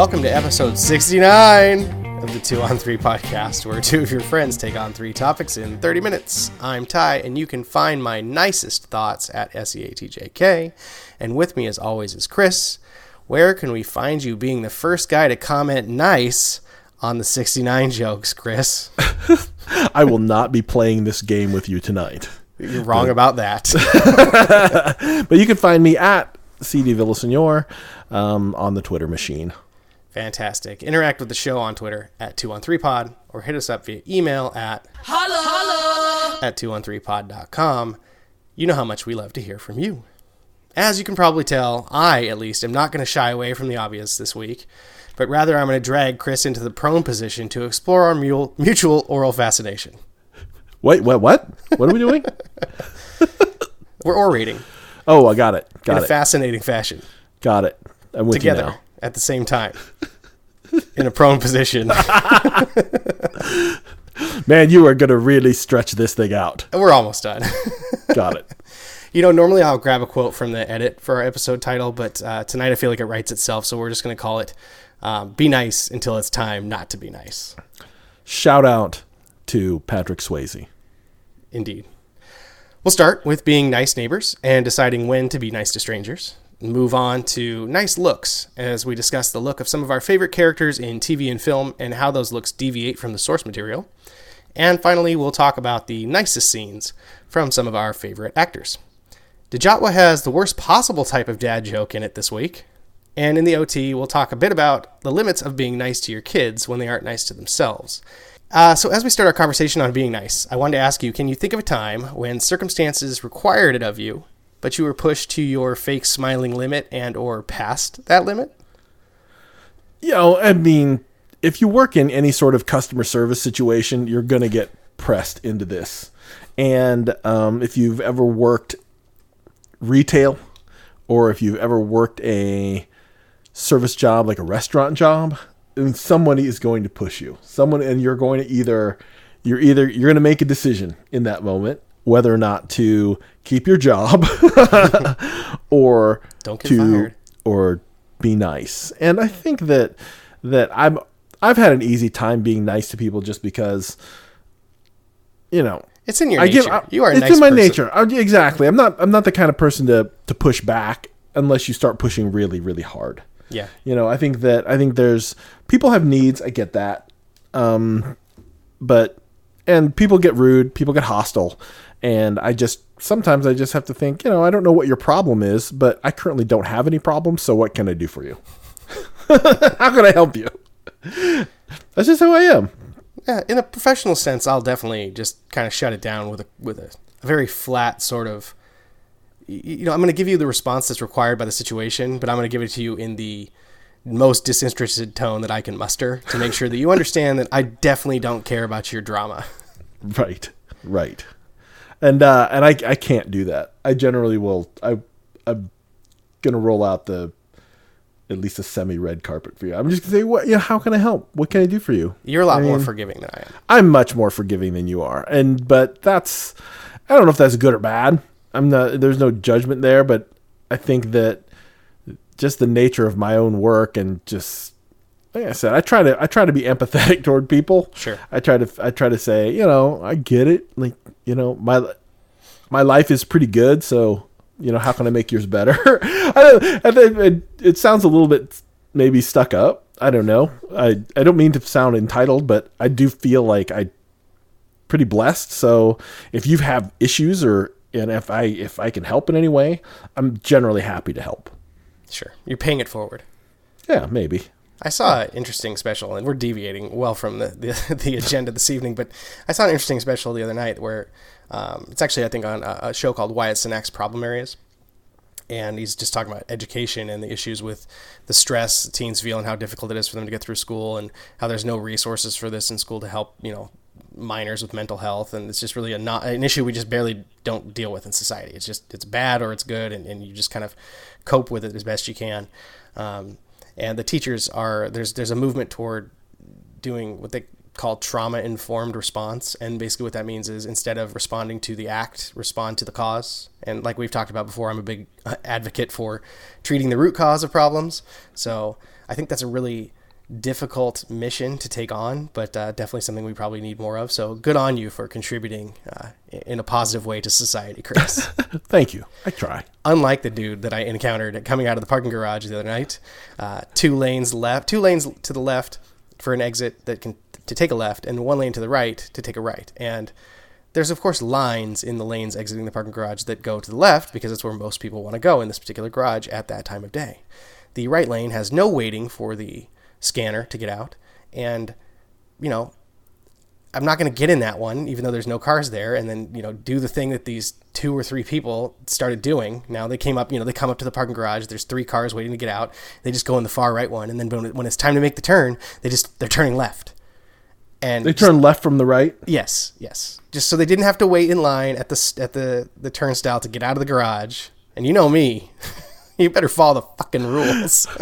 welcome to episode 69 of the 2 on 3 podcast, where two of your friends take on three topics in 30 minutes. I'm Ty, and you can find my nicest thoughts at SEATJK. And with me, as always, is Chris. Where can we find you being the first guy to comment nice on the 69 jokes, Chris? I will not be playing this game with you tonight. You're wrong about that. But you can find me at CD Villasenor um, on the Twitter machine. Fantastic. Interact with the show on Twitter at 213pod or hit us up via email at holla, at 213pod.com. You know how much we love to hear from you. As you can probably tell, I, at least, am not going to shy away from the obvious this week, but rather I'm going to drag Chris into the prone position to explore our mule, mutual oral fascination. Wait, what? What? What are we doing? We're orating Oh, I got it. Got in Got a it. fascinating fashion got it. I'm with you now. At the same time in a prone position. Man, you are gonna really stretch this thing out. We're almost done. Got it. You know, normally I'll grab a quote from the edit for our episode title, but uh, tonight I feel like it writes itself, so we're just going to call it um, Be Nice Until It's Time Not to Be Nice. Shout out to Patrick Swayze. Indeed. We'll start with being nice neighbors and deciding when to be nice to strangers. Move on to nice looks as we discuss the look of some of our favorite characters in TV and film and how those looks deviate from the source material. And finally, we'll talk about the nicest scenes from some of our favorite actors. Dejatwa has the worst possible type of dad joke in it this week. And in the OT, we'll talk a bit about the limits of being nice to your kids when they aren't nice to themselves. Uh, so, as we start our conversation on being nice, I wanted to ask you can you think of a time when circumstances required it of you, but you were pushed to your fake smiling limit and or past that limit? You know, I mean, if you work in any sort of customer service situation, you're gonna get pressed into this. And um, if you've ever worked retail, or if you've ever worked a service job like a restaurant job, then somebody is going to push you. Someone, and you're going to either you're either you're going to make a decision in that moment whether or not to keep your job or Don't get to fired. or be nice. And I think that that I'm I've had an easy time being nice to people just because you know It's in your I nature. give I- you are it's nice in my person. nature. I, exactly. I'm not I'm not the kind of person to to push back unless you start pushing really really hard. Yeah. You know, I think that I think there's people have needs. I get that, um, but and people get rude, people get hostile, and I just sometimes I just have to think. You know, I don't know what your problem is, but I currently don't have any problems. So what can I do for you? How can I help you? That's just who I am. Yeah, in a professional sense, I'll definitely just kind of shut it down with a with a, a very flat sort of. You know, I'm going to give you the response that's required by the situation, but I'm going to give it to you in the most disinterested tone that I can muster to make sure that you understand that I definitely don't care about your drama. Right, right, and uh, and I I can't do that. I generally will. I I'm gonna roll out the at least a semi red carpet for you. I'm just gonna say, what? Yeah, how can I help? What can I do for you? You're a lot I more forgiving than I am. I'm much more forgiving than you are, and but that's I don't know if that's good or bad. I'm not. There's no judgment there, but I think that just the nature of my own work and just like I said, I try to I try to be empathetic toward people. Sure. I try to I try to say, you know, I get it. Like, you know, my my life is pretty good, so you know, how can I make yours better? I don't, it, it sounds a little bit maybe stuck up. I don't know. I I don't mean to sound entitled, but I do feel like I pretty blessed. So if you have issues or and if I if I can help in any way, I'm generally happy to help. Sure, you're paying it forward. Yeah, maybe. I saw an interesting special, and we're deviating well from the, the, the agenda this evening, but I saw an interesting special the other night where um, it's actually, I think, on a, a show called Wyatt Cenac's Problem Areas. And he's just talking about education and the issues with the stress teens feel and how difficult it is for them to get through school and how there's no resources for this in school to help, you know, minors with mental health. And it's just really a not, an issue we just barely don't deal with in society. It's just, it's bad or it's good, and, and you just kind of cope with it as best you can. Um, and the teachers are there's there's a movement toward doing what they call trauma informed response. And basically, what that means is instead of responding to the act, respond to the cause. And like we've talked about before, I'm a big uh, advocate for treating the root cause of problems. So I think that's a really difficult mission to take on, but uh, definitely something we probably need more of. So good on you for contributing uh, in a positive way to society, Chris. Thank you. I try. Unlike the dude that I encountered coming out of the parking garage the other night, uh, two lanes left, two lanes to the left for an exit that can to take a left, and one lane to the right to take a right. And there's of course lines in the lanes exiting the parking garage that go to the left because it's where most people want to go in this particular garage at that time of day. The right lane has no waiting for the scanner to get out. And, you know, I'm not going to get in that one, even though there's no cars there, and then, you know, do the thing that these two or three people started doing. Now they came up, you know, they come up to the parking garage. There's three cars waiting to get out. They just go in the far right one. And then when, it's time to make the turn, they just, they're turning left. And they turn left from the right? Yes, yes. Just so they didn't have to wait in line at the, at the, the turnstile to get out of the garage. And you know me. you better follow the fucking rules.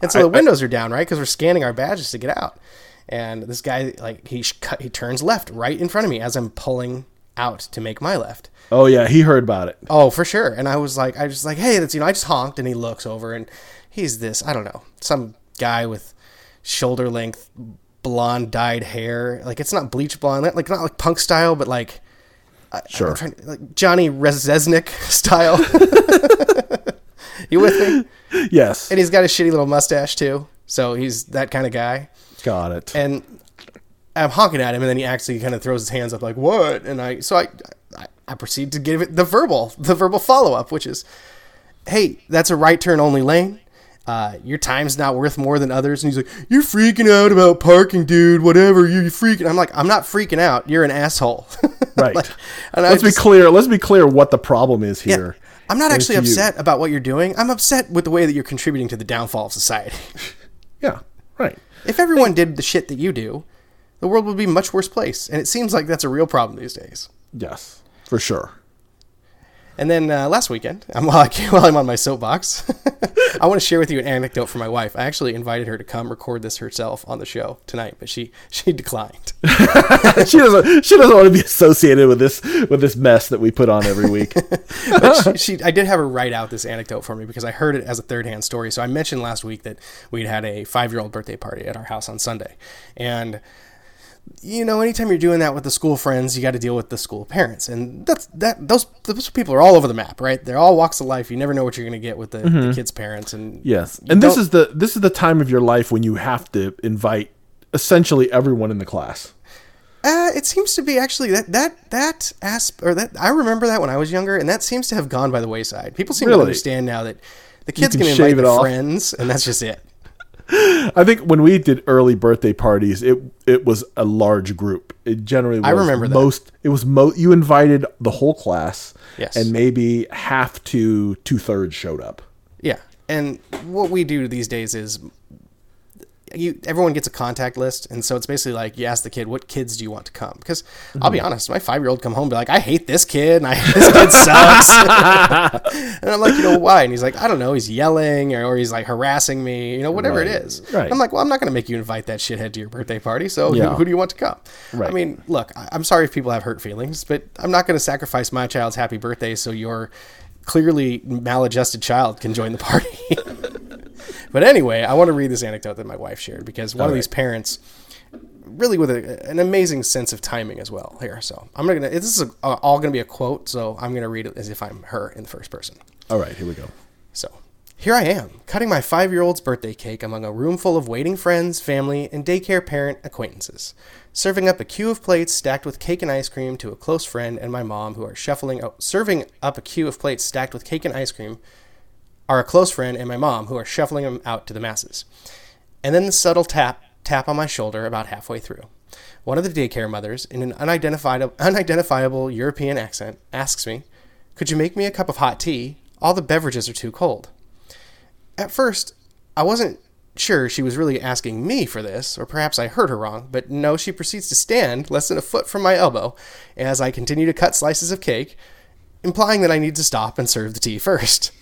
and so I, the windows I, are down, right? Because we're scanning our badges to get out. And this guy, like, he cut, he turns left right in front of me as I'm pulling out to make my left. Oh yeah, he heard about it. Oh, for sure. And I was like, I was like, hey, that's you know, I just honked, and he looks over, and he's this, I don't know, some guy with shoulder length blonde dyed hair. Like it's not bleach blonde, like not like punk style, but like Sure. To, like Johnny Rzeznik style. you with me? Yes. And he's got a shitty little mustache too. So he's that kind of guy. Got it. And I'm honking at him, and then he actually kind of throws his hands up, like "What?" And I, so I, I, I proceed to give it the verbal, the verbal follow up, which is, "Hey, that's a right turn only lane uh, your time's not worth more than others. And he's like, You're freaking out about parking, dude. Whatever. You're freaking. I'm like, I'm not freaking out. You're an asshole. right. like, let's just, be clear. Let's be clear what the problem is here. Yeah, I'm not actually upset you. about what you're doing. I'm upset with the way that you're contributing to the downfall of society. yeah. Right. If everyone did the shit that you do, the world would be a much worse place. And it seems like that's a real problem these days. Yes, for sure. And then uh, last weekend, I'm, while, I, while I'm on my soapbox, I want to share with you an anecdote from my wife. I actually invited her to come record this herself on the show tonight, but she she declined. she doesn't she doesn't want to be associated with this with this mess that we put on every week. but she, she, I did have her write out this anecdote for me because I heard it as a third hand story. So I mentioned last week that we'd had a five year old birthday party at our house on Sunday, and you know, anytime you're doing that with the school friends, you got to deal with the school parents, and that's that. Those those people are all over the map, right? They're all walks of life. You never know what you're going to get with the, mm-hmm. the, kids' parents, and yes, and this is the this is the time of your life when you have to invite essentially everyone in the class. Uh, it seems to be actually that that that asp or that I remember that when I was younger, and that seems to have gone by the wayside. People seem really? to understand now that the kids can, can invite their friends, and that's just it. I think when we did early birthday parties, it it was a large group. It generally was I remember most. That. It was mo. You invited the whole class, yes, and maybe half to two thirds showed up. Yeah, and what we do these days is you everyone gets a contact list, and so it's basically like you ask the kid, "What kids do you want to come?" Because mm-hmm. I'll be mm-hmm. honest, my five year old come home and be like, "I hate this kid, and I this kid sucks," and I'm like, "You know why?" And he's like, "I don't know, he's yelling or, or he's like harassing me, you know, whatever right. it is." Right. I'm like, "Well, I'm not going to make you invite that shithead to your birthday party, so yeah. who, who, do you want to come?" Right. I mean, look, I'm sorry if people have hurt feelings, but I'm not going to sacrifice my child's happy birthday so your clearly maladjusted child can join the party. But anyway, I want to read this anecdote that my wife shared because one All of right. these parents, really with a, an amazing sense of timing as well here. So I'm gonna. This is a, all gonna be a quote, so I'm gonna read it as if I'm her in the first person. All right, here we go. So here I am, cutting my five year old's birthday cake among a room full of waiting friends, family, and daycare parent acquaintances, serving up a queue of plates stacked with cake and ice cream to a close friend and my mom who are shuffling out, serving up a queue of plates stacked with cake and ice cream are a close friend and my mom who are shuffling them out to the masses. And then the subtle tap tap on my shoulder about halfway through. One of the daycare mothers, in an unidentifiable, unidentifiable European accent, asks me, Could you make me a cup of hot tea? All the beverages are too cold. At first, I wasn't sure she was really asking me for this, or perhaps I heard her wrong, but no, she proceeds to stand less than a foot from my elbow as I continue to cut slices of cake, implying that I need to stop and serve the tea first.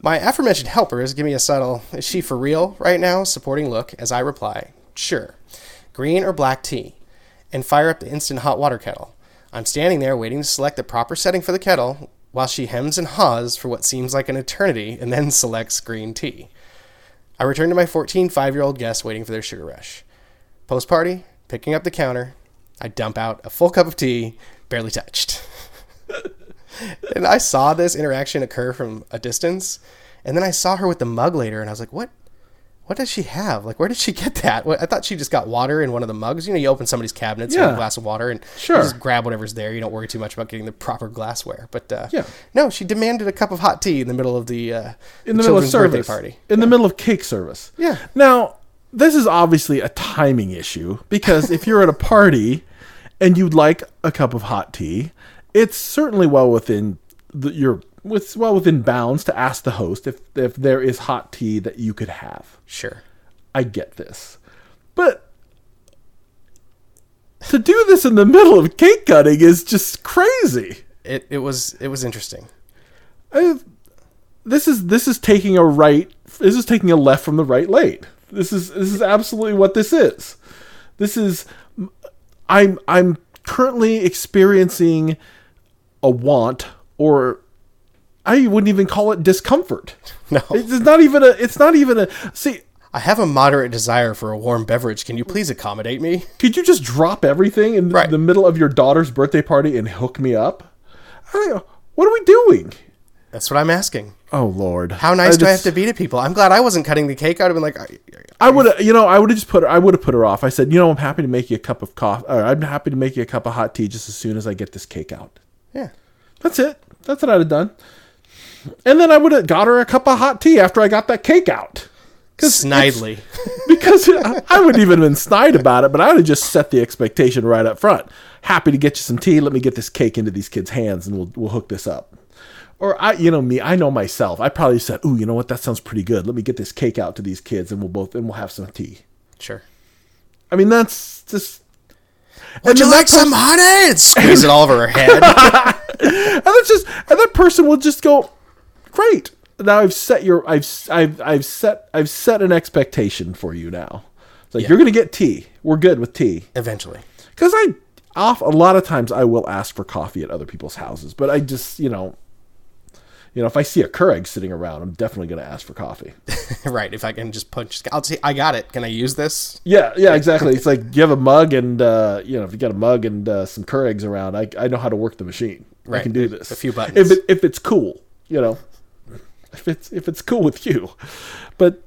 My aforementioned helper is giving me a subtle, is she for real right now? supporting look as I reply, sure. green or black tea, and fire up the instant hot water kettle. I'm standing there waiting to select the proper setting for the kettle while she hems and haws for what seems like an eternity and then selects green tea. I return to my 14 five year old guests waiting for their sugar rush. Post party, picking up the counter, I dump out a full cup of tea, barely touched. and I saw this interaction occur from a distance, and then I saw her with the mug later, and I was like, "What? What does she have? Like, where did she get that? What, I thought she just got water in one of the mugs. You know, you open somebody's cabinets, Yeah. a glass of water, and Sure. you just grab whatever's there. You don't worry too much about getting the proper glassware. But uh, Yeah. no, she demanded a cup of hot tea in the middle of the uh, in the middle of service, party. in the middle of cake service. Yeah. Now, this is obviously a timing issue because if you're at a party and you'd like a cup of hot tea, it's certainly well within the, your it's well within bounds to ask the host if if there is hot tea that you could have. Sure. I get this, but to do this in the middle of cake cutting is just crazy. It, it was it was interesting. I, this is this is taking a right. This is taking a left from the right lane. This is this is absolutely what this is. This is I'm I'm currently experiencing a want or I wouldn't even call it discomfort. No. It's not even a it's not even a see I have a moderate desire for a warm beverage. Can you please accommodate me? could you just drop everything in Right. the middle of your daughter's birthday party and hook me up? I know, what are we doing? That's what I'm asking. Oh lord. How nice do I have to be to people? I'm glad I wasn't cutting the cake. I'd have been like, I- I would, you know, I would have just put her. I would have put her off. I said, you know, I'm happy to make you a cup of coffee. I'm happy to make you a cup of hot tea just as soon as I get this cake out. Yeah. That's it. That's what I'd have done. And then I would have got her a cup of hot tea after I got that cake out. Snidely. Because I wouldn't even have been snide about it, but I would have just set the expectation right up front. Happy to get you some tea. Let me get this cake into these kids' hands, and we'll we'll hook this up. Or I, you know me, I know myself. I probably said, "Ooh, you know what? That sounds pretty good. Let me get this cake out to these kids, and we'll both and we'll have some tea." Sure. I mean, that's just Would you like that some honey? And squeeze it all over her head. and that's just and that person will just go great now i've set your i've i've, I've set i've set an expectation for you now it's like you're gonna get tea we're good with tea Eventually. because i off a lot of times i will ask for coffee at other people's houses but i just you know you know if i see a Keurig sitting around i'm definitely gonna ask for coffee right. If I can just punch, I'll say, I got it. Can I use this? yeah yeah exactly it's like you have a mug and uh you know if you got a mug and uh, some Keurigs around i, I know how to work the machine i can do this a few buttons. if it, if it's cool you know if it's if it's cool with you but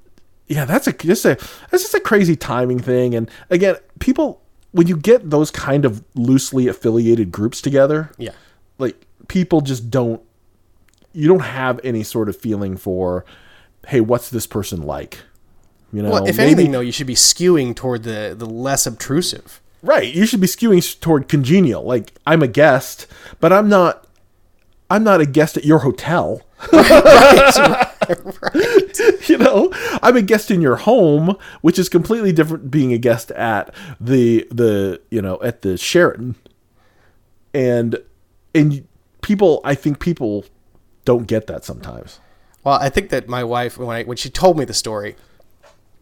yeah that's a just a that's just a crazy timing thing and again people when you get those kind of loosely affiliated groups together Yeah. like people just don't you don't have any sort of feeling for hey what's this person like you know Well, if maybe- anything, though, you should be skewing toward the, the less obtrusive. Right. You should be skewing toward congenial. Like I'm a guest, but I'm not. I'm not a guest at your hotel. right, right. you know, I'm a guest in your home, which is completely different being a guest at the the you know at the Sheraton. And and people, I think people don't get that sometimes. Well, I think that my wife, when I, when she told me the story,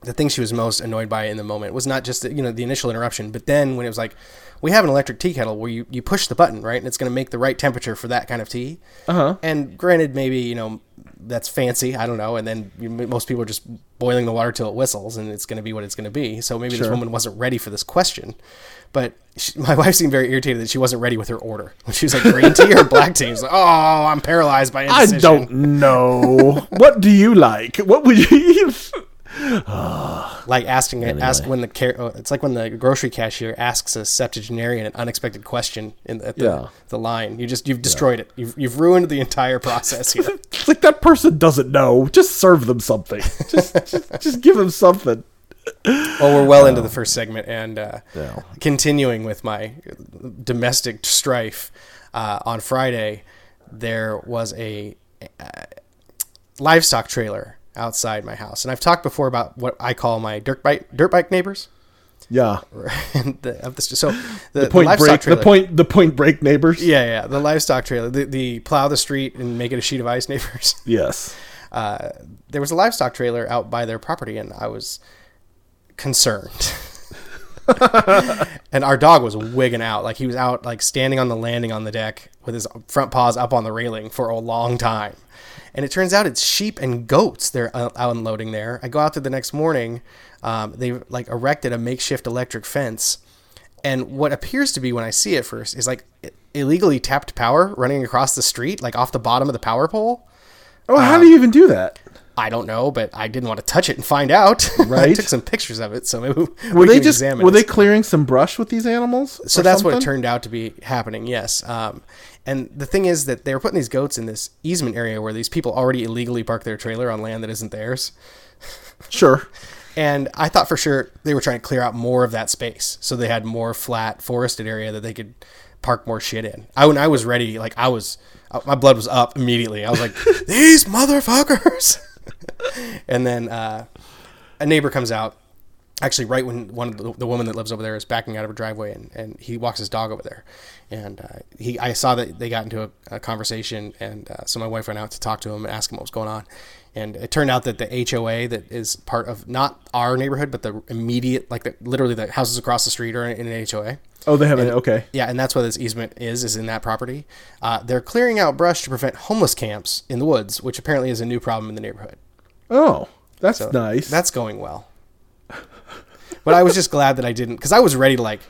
the thing she was most annoyed by in the moment was not just the, you know the initial interruption, but then when it was like, we have an electric tea kettle where you, you push the button right, and it's going to make the right temperature for that kind of tea. Uh-huh. And granted, maybe you know that's fancy, I don't know. And then you, most people are just boiling the water till it whistles, and it's going to be what it's going to be. So maybe this woman wasn't ready for this question. But she, my wife seemed very irritated that she wasn't ready with her order. When she was like green tea or black tea, she was like, "Oh, I'm paralyzed by I don't know. what do you like? What would you? like asking ask when the car- uh, it's like when the grocery cashier asks a septuagenarian an unexpected question in the, at the, Yeah. the line you just you've destroyed it you've, you've ruined the entire process here It's like that person doesn't know. Just serve them something. Just just, just give them something. Well we're well into the first segment and uh, Yeah. continuing with my domestic strife uh, on friday there was a uh, livestock trailer outside my house and i've talked before about what i call my dirt bike dirt bike neighbors Yeah. and the, so the, the Point livestock break. trailer, The point. The point break neighbors. Yeah, yeah, the livestock trailer, the, the plow the street and make it a sheet of ice neighbors. Yes. Uh, there was a livestock trailer out by their property, and I was concerned. and our dog was wigging out. Like he was out, like standing on the landing on the deck with his front paws up on the railing for a long time. And it turns out it's sheep and goats they're uh, unloading there. I go out there the next morning. Um, they like erected a makeshift electric fence. And what appears to be when I see it first is like illegally tapped power running across the street, like off the bottom of the power pole. Oh, how do you even do that? I don't know, but I didn't want to touch it and find out. Right. I took some pictures of it, so maybe Were we they can just examine were they clearing some brush with these animals? So that's what it turned out to be happening. Yes. Um, and the thing is that they were putting these goats in this easement area where these people already illegally park their trailer on land that isn't theirs. Sure. And I thought for sure they were trying to clear out more of that space, so they had more flat forested area that they could park more shit in. I when I was ready, like I was, uh, my blood was up immediately. I was like, these motherfuckers. and then uh, a neighbor comes out, actually right when one of the, the woman that lives over there is backing out of her driveway, and, and he walks his dog over there, and uh, he I saw that they got into a, a conversation, and uh, so my wife went out to talk to him and ask him what was going on. And it turned out that the HOA that is part of not our neighborhood, but the immediate, like the, literally the houses across the street are in an HOA. Oh, they have an okay. Yeah, and that's what this easement is, is in that property. Uh, they're clearing out brush to prevent homeless camps in the woods, which apparently is a new problem in the neighborhood. Oh, that's nice. That's going well. But I was just glad that I didn't, because I was ready to like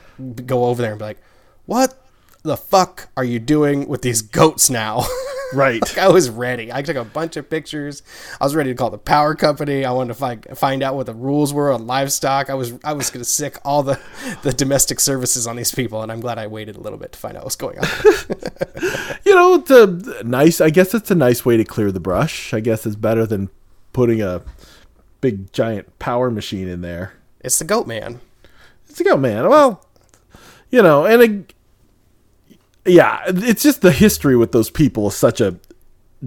go over there and be like, "What the fuck are you doing with these goats now?" right. Like, I was ready. I took a bunch of pictures. I was ready to call the power company. I wanted to find find out what the rules were on livestock. I was I was gonna sick all the the domestic services on these people, and I'm glad I waited a little bit to find out what's going on. you know, it's a nice. I guess it's a nice way to clear the brush. I guess it's better than putting a big giant power machine in there. it's the goat man. It's the goat man, well, you know, and yeah, it's just the history with those people is such a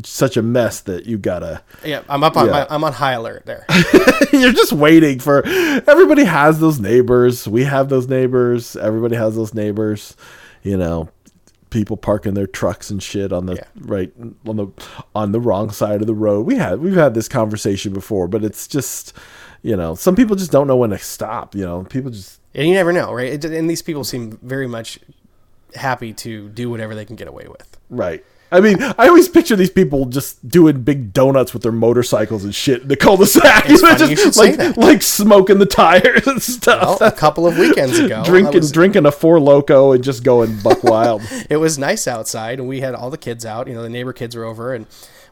such a mess that you gotta. Yeah, I'm up on Yeah. my, I'm on high alert there. You're just waiting for everybody has those neighbors. We have those neighbors. Everybody has those neighbors. You know, people parking their trucks and shit on the Yeah. right on the on the wrong side of the road. We had we've had this conversation before, but it's just you know some people just don't know when to stop. You know, people just And you never know, right? It, and these people seem very much happy to do whatever they can get away with. right. I mean, I always picture these people just doing big donuts with their motorcycles and shit in the cul-de-sac. It's You know, funny you just say like like smoking the tires and stuff. Well, a couple of weekends ago, drinking was- drinking a four loco and just going buck wild. it was nice outside, and we had all the kids out. You know, the neighbor kids were over, and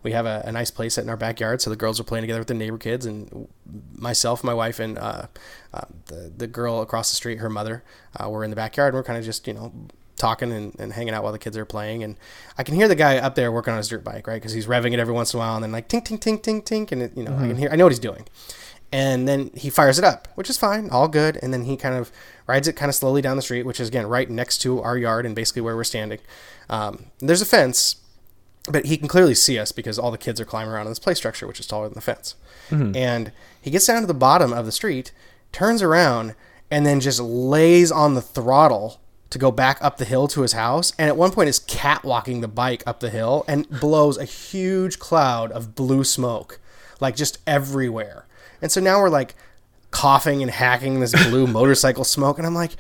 we have a, a nice place set in our backyard. So the girls were playing together with the neighbor kids, and myself, my wife, and uh, uh, the the girl across the street, her mother, uh, were in the backyard. and We're kind of just you know talking and, and hanging out while the kids are playing. And I can hear the guy up there working on his dirt bike, right? Because he's revving it every once in a while, and then like tink tink tink tink tink, and it, you know I can hear, I know what he's doing. And then he fires it up, which is fine, all good. And then he kind of rides it kind of slowly down the street, which is again right next to our yard and basically where we're standing. Um, there's a fence, but he can clearly see us because all the kids are climbing around on this play structure, which is taller than the fence. And he gets down to the bottom of the street, turns around, and then just lays on the throttle to go back up the hill to his house. And at one point is catwalking the bike up the hill and blows a huge cloud of blue smoke, like just everywhere. And so now we're like coughing and hacking this blue motorcycle smoke, and I'm like,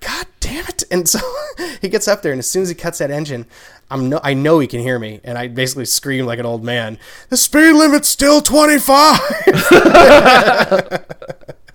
God damn it! And so he gets up there, and as soon as he cuts that engine, I'm no, I know he can hear me, and I basically scream like an old man. The speed limit's still 25.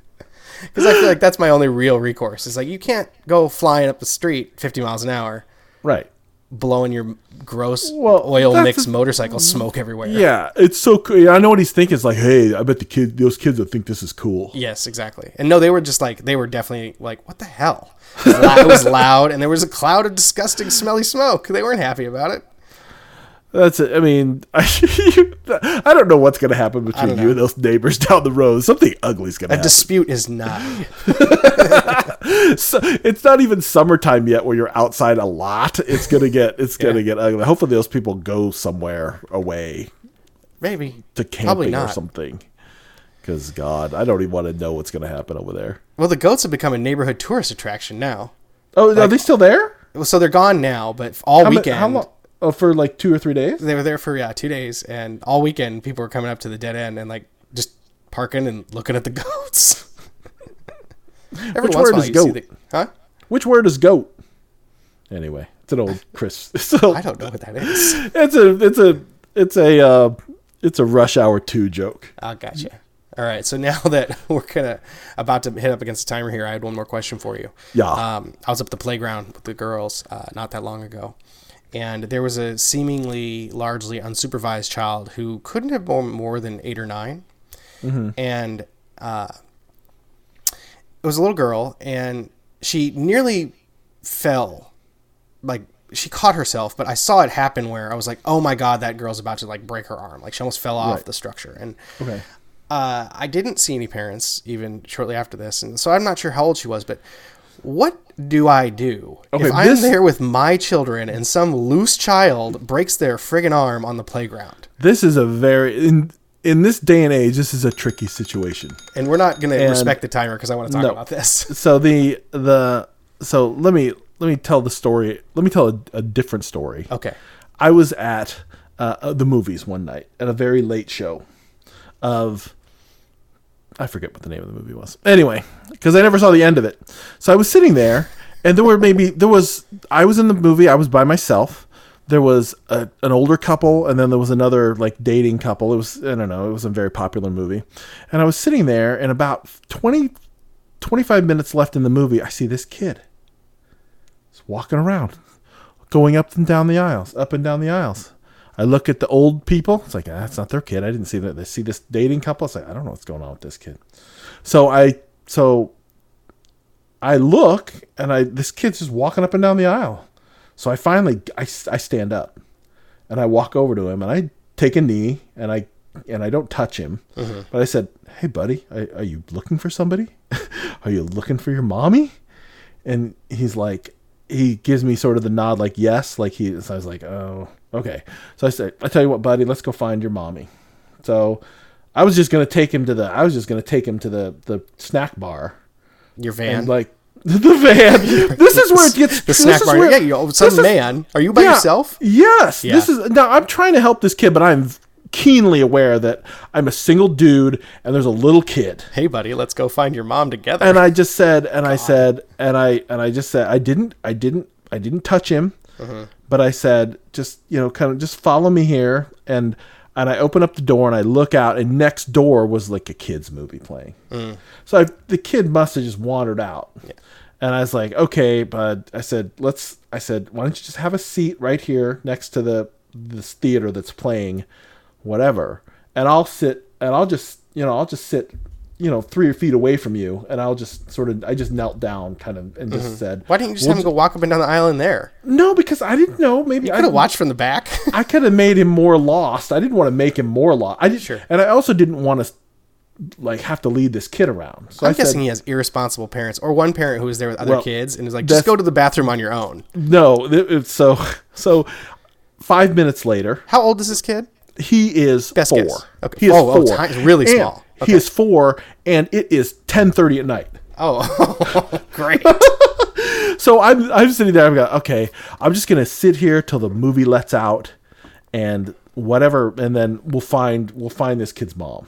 Because I feel like that's my only real recourse. It's like you can't go flying up the street 50 miles an hour, right. blowing your gross Well, oil mixed motorcycle smoke everywhere. Yeah, it's so cool. I know what he's thinking. It's like, hey, I bet the kid, those kids will think this is cool. Yes, exactly. And no, they were just like they were definitely like, what the hell? It was, lou- it was loud, and there was a cloud of disgusting, smelly smoke. They weren't happy about it. That's it. I mean, I, I don't know what's going to happen between you and those neighbors down the road. Something ugly's going to A happen. dispute is not. So- it's not even summertime yet where you're outside a lot. It's going to get it's going to get ugly. Hopefully those people go somewhere away Maybe. to camping or something. Cuz god, I don't even want to know what's going to happen over there. Well, the goats have become a neighborhood tourist attraction now. Oh, are they still there? Well, So they're gone now, but all How, ma- weekend how long? Oh, for like 2 or 3 days? they were there for yeah two days, and all weekend people were coming up to the dead end and like just parking and looking at the goats. Every Which word is goat? the- huh? Which word is goat? Anyway, it's an old Chris. So I don't know what that is. it's a it's a it's a uh, it's a rush hour two joke. I gotcha. All right. So now that we're gonna about to hit up against the timer here, I had one more question for you. Yeah. Um, I was up at the playground with the girls uh, not that long ago, and there was a seemingly largely unsupervised child who couldn't have been more than eight or 9 and uh, it was a little girl, and she nearly fell like she caught herself, but I saw it happen where I was like, "Oh my god, that girl's about to like break her arm!" Like she almost fell off Right. the structure. And Okay. uh, I didn't see any parents even shortly after this, and so I'm not sure how old she was. But what do I do Okay, if I'm this- there with my children and some loose child breaks their friggin' arm on the playground? This is a very in in this day and age. This is a tricky situation. And we're not going to respect the timer because I want to talk No. about this. So the the so let me let me tell the story. Let me tell a, a different story. Okay. I was at uh, uh, the movies one night at a very late show of I forget what the name of the movie was. Anyway, because I never saw the end of it. So I was sitting there, and there were maybe there was I was in the movie. I was by myself. There was a, an older couple, and then there was another like dating couple. It was I don't know. It was a very popular movie, and I was sitting there, and about 20, 25 minutes left in the movie, I see this kid. He's walking around, going up and down the aisles, up and down the aisles. I look at the old people. It's like ah, that's not their kid. I didn't see that. They see this dating couple. It's like I don't know what's going on with this kid. So I so I look and I this kid's just walking up and down the aisle. So I finally I, I stand up and I walk over to him and I take a knee and I and I don't touch him. But I said, "Hey, buddy, are, are you looking for somebody? are you looking for your mommy?" And he's like, he gives me sort of the nod, like yes, like he. So I was like, "Oh, okay." So I said, "I tell you what, buddy, let's go find your mommy." So I was just gonna take him to the. I was just gonna take him to the the snack bar Your van. and like the van. This is where it gets the snack bar. where- yeah, you some is- man. Are you by yeah, yourself? Yes. Yeah. This is now I'm trying to help this kid, but I'm keenly aware that I'm a single dude and there's a little kid. Hey, buddy, let's go find your mom together. And I just said and I said and I and I just said I didn't I didn't I didn't touch him. Mm-hmm. But I said just you know kind of just follow me here and and I open up the door and I look out and next door was like a kids movie playing. Mm. So I, the kid must have just wandered out. And I was like, okay, but I said, let's. I said, why don't you just have a seat right here next to the this theater that's playing, whatever, and I'll sit and I'll just you know I'll just sit you know three feet away from you and I'll just sort of I just knelt down kind of and just said, Mm-hmm. Why didn't you just "We'll have him go walk up and down the aisle in there? no, because I didn't know. Maybe I Could have watched from the back. I could have made him more lost. I didn't want to make him more lost. I did, Sure. and I also didn't want to like have to lead this kid around. So I'm I said, guessing he has irresponsible parents, or one parent who was there with other Well, kids and is like, just go to the bathroom on your own. No, so so. Five minutes later, How old is this kid? he is Best four. guess. Okay. He is Oh, oh, four. ti- really And small. He is four, and it is ten thirty at night. Oh, great. So I'm I'm sitting there. I'm going, okay. I'm just gonna sit here till the movie lets out, and whatever, and then we'll find we'll find this kid's mom.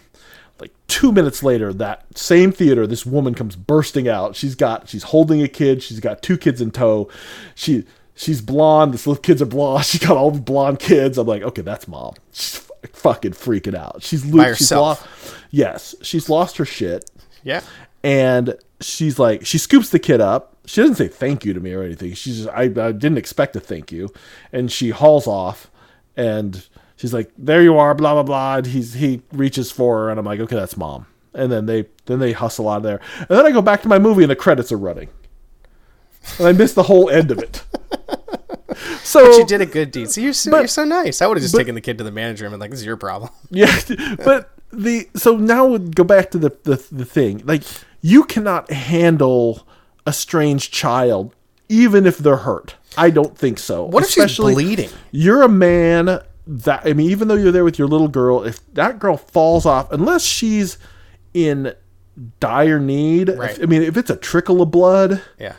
Like two minutes later, that same theater, this woman comes bursting out. She's got she's holding a kid. She's got two kids in tow. She she's blonde. This little kid's are blonde. She's got all the blonde kids. I'm like, okay, that's mom. She's fucking freaking out. She's lo- By she's herself. lost. Yes, she's lost her shit Yeah. and she's like she scoops the kid up she doesn't say thank you to me or anything she's just I, I didn't expect a thank you and she hauls off and she's like there you are blah blah blah and he's he reaches for her and i'm like okay that's mom and then they then they hustle out of there and then i go back to my movie and the credits are running and i miss the whole end of it so you did a good deed. See, you're so, you're so nice. I would have just taken the kid to the manager and been like, this is your problem. Yeah, but the so now we go back to the, the the thing. Like you cannot handle a strange child, even if they're hurt. I don't think so. What if she's bleeding? You're a man that I mean, even though you're there with your little girl, if that girl falls off, unless she's in dire need, Right. I mean, if it's a trickle of blood, Yeah.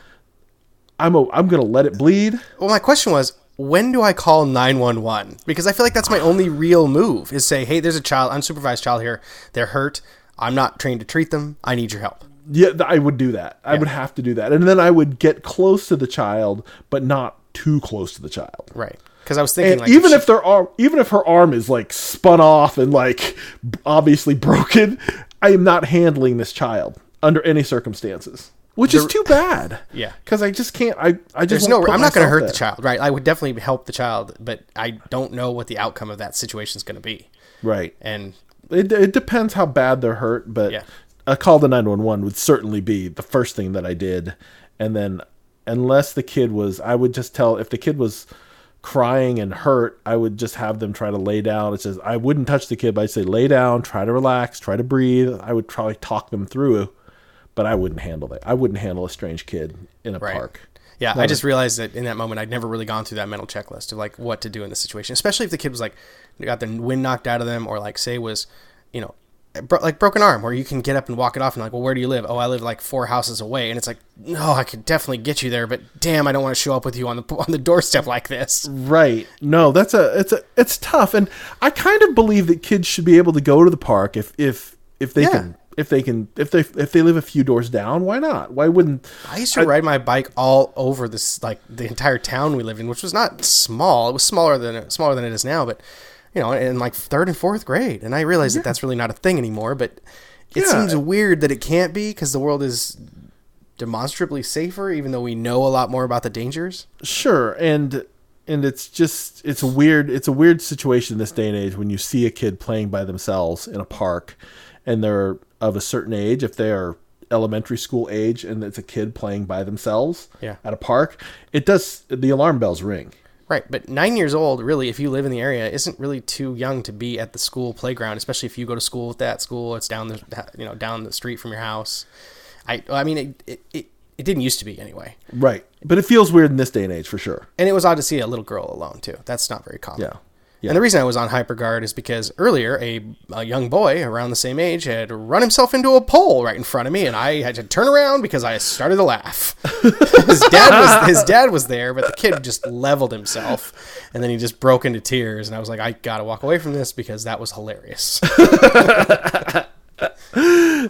I'm a, I'm gonna let it bleed. Well, my question was, when do I call 911? Because I feel like that's my only real move is say, hey, there's a child, unsupervised child here. They're hurt. I'm not trained to treat them. I need your help. Yeah, I would do that. I Yeah. would have to do that, and then I would get close to the child, but not too close to the child. Right. Because I was thinking, like, even she- if their arm, even if her arm is like spun off and like obviously broken, I am not handling this child under any circumstances, which is too bad. Yeah. because I just can't. I I just no, I'm not going to hurt there. the child, right? I would definitely help the child, but I don't know what the outcome of that situation is going to be. Right. And It, it depends how bad they're hurt, but Yeah. a call to 911 would certainly be the first thing that I did. And then, unless the kid was, I would just tell if the kid was crying and hurt, I would just have them try to lay down. It says, I wouldn't touch the kid, but I'd say, lay down, try to relax, try to breathe. I would probably talk them through, but I wouldn't handle that. I wouldn't handle a strange kid in a Right. park. Yeah, I just realized that in that moment I'd never really gone through that mental checklist of like what to do in this situation, especially if the kid was like got the wind knocked out of them or like say was, you know, bro- like broken arm where you can get up and walk it off and like, well, where do you live? Oh, I live like four houses away, and it's like, no, I could definitely get you there, but damn, I don't want to show up with you on the on the doorstep like this. Right. No, that's a it's a it's tough and I kind of believe that kids should be able to go to the park if if if they Yeah. can if they can if they if they live a few doors down, why not? Why wouldn't I used to ride my bike all over this like the entire town we lived in, which was not small. It was smaller than smaller than it is now, but you know, in like third and fourth grade. And I realized that that's really not a thing anymore. But it Yeah. seems weird that it can't be because the world is demonstrably safer, even though we know a lot more about the dangers. Sure, and and it's just it's a weird it's a weird situation in this day and age when you see a kid playing by themselves in a park and they're of a certain age if they are elementary school age and it's a kid playing by themselves Yeah. at a park it does the alarm bells ring Right, but nine years old, really, if you live in the area, isn't really too young to be at the school playground, especially if you go to school at that school. It's down the, you know, down the street from your house. I, I mean, it, it, it, it didn't used to be anyway, right but it feels weird in this day and age for sure and it was odd to see a little girl alone too. That's not very common. Yeah. Yeah. And the reason I was on hyperguard is because earlier a, a young boy around the same age had run himself into a pole right in front of me, and I had to turn around because I started to laugh. his dad was his dad was there, but the kid just leveled himself, and then he just broke into tears. And I was like, I gotta walk away from this because that was hilarious.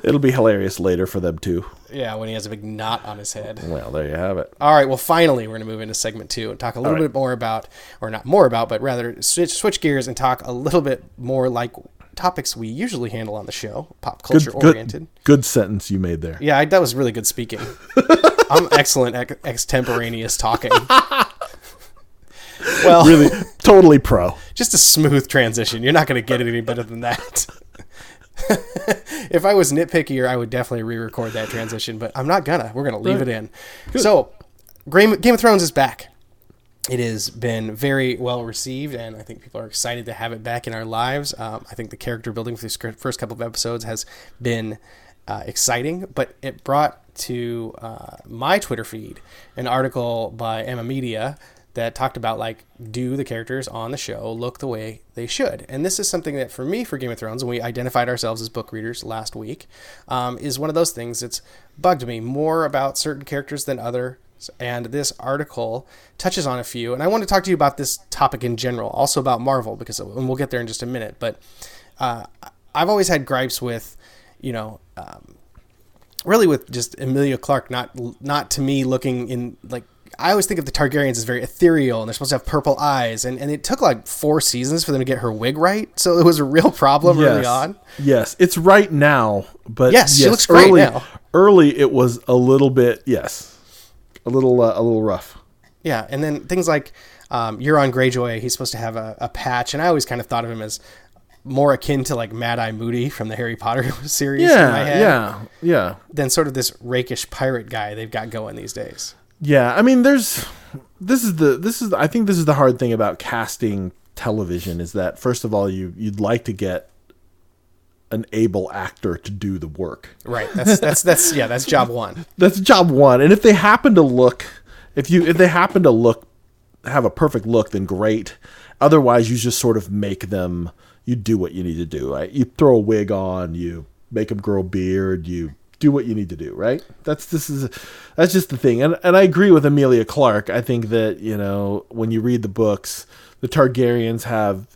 it'll be hilarious later for them too yeah, when he has a big knot on his head. well there you have it All right, well, finally, we're going to move into segment two and talk a little right. bit more about, or not more about, but rather switch, switch gears and talk a little bit more like topics we usually handle on the show, pop culture good, oriented. good, good sentence you made there Yeah, I, that was really good speaking. I'm excellent at extemporaneous talking. well, really totally pro just a smooth transition. You're not going to get it any better than that. if I was nitpickier, I would definitely re-record that transition, but I'm not gonna. We're gonna leave it in. So, Game Game of Thrones is back. It has been very well received, and I think people are excited to have it back in our lives. Um, I think the character building for these first couple of episodes has been uh, exciting, but it brought to uh, my Twitter feed an article by Emma Media that talked about like do the characters on the show look the way they should? And this is something that for me for game of thrones and we identified ourselves as book readers last week um, is one of those things that's bugged me more about certain characters than others. And this article touches on a few and i want to talk to you about this topic in general also about marvel because and we'll get there in just a minute. But uh, i've always had gripes with you know um, really with just Emilia Clarke not not to me looking in like I always think of the Targaryens as very ethereal and they're supposed to have purple eyes and, and it took like four seasons for them to get her wig right so it was a real problem early yes. on Yes, it's right now, but Yes, she looks great early, now. Early, it was a little bit yes, a little uh, a little rough. yeah and then things like um, Euron Greyjoy he's supposed to have a, a patch and I always kind of thought of him as more akin to like Mad Eye Moody from the Harry Potter series in my Yeah, head yeah, yeah, than sort of this rakish pirate guy they've got going these days yeah. I mean, there's this is the this is I think this is the hard thing about casting television is that first of all you you'd like to get an able actor to do the work. right that's that's that's yeah that's job one That's job one. And if they happen to look, if you if they happen to look, have a perfect look, then great. Otherwise, you just sort of make them. You do what you need to do. Right? You throw a wig on. You make them grow a beard. You do what you need to do. Right? That's this is that's just the thing. And and I agree with Emilia Clarke. I think that you know when you read the books, the Targaryens have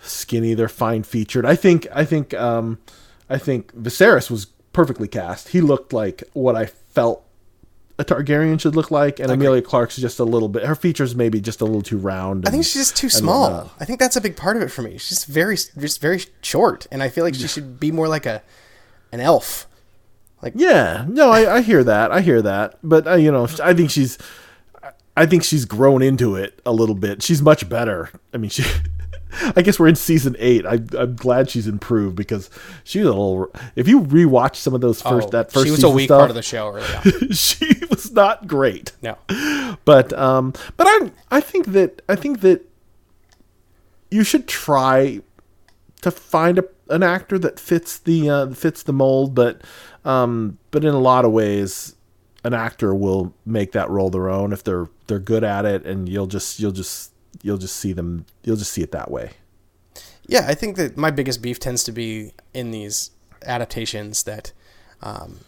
skinny. They're fine featured. I think I think um, I think Viserys was perfectly cast. He looked like what I felt a Targaryen should look like, and Emilia Clarke's just a little bit. Her features maybe just a little too round. I think she's just too small. I think that's a big part of it for me. She's very, just very short, and I feel like she should be more like a an elf. Like Yeah, no, I, I hear that. I hear that, but uh, you know, I think she's, I think she's grown into it a little bit. She's much better. I mean, she. I guess we're in season eight. I, I'm glad she's improved because she was a little. If you rewatch some of those first oh, that first she was a weak stuff, part of the show early she was not great. No, But um, but I I think that I think that you should try to find a, an actor that fits the uh, fits the mold. But um, but in a lot of ways, an actor will make that role their own if they're they're good at it, and you'll just you'll just you'll just see them you'll just see it that way. yeah, I think that my biggest beef tends to be in these adaptations that um,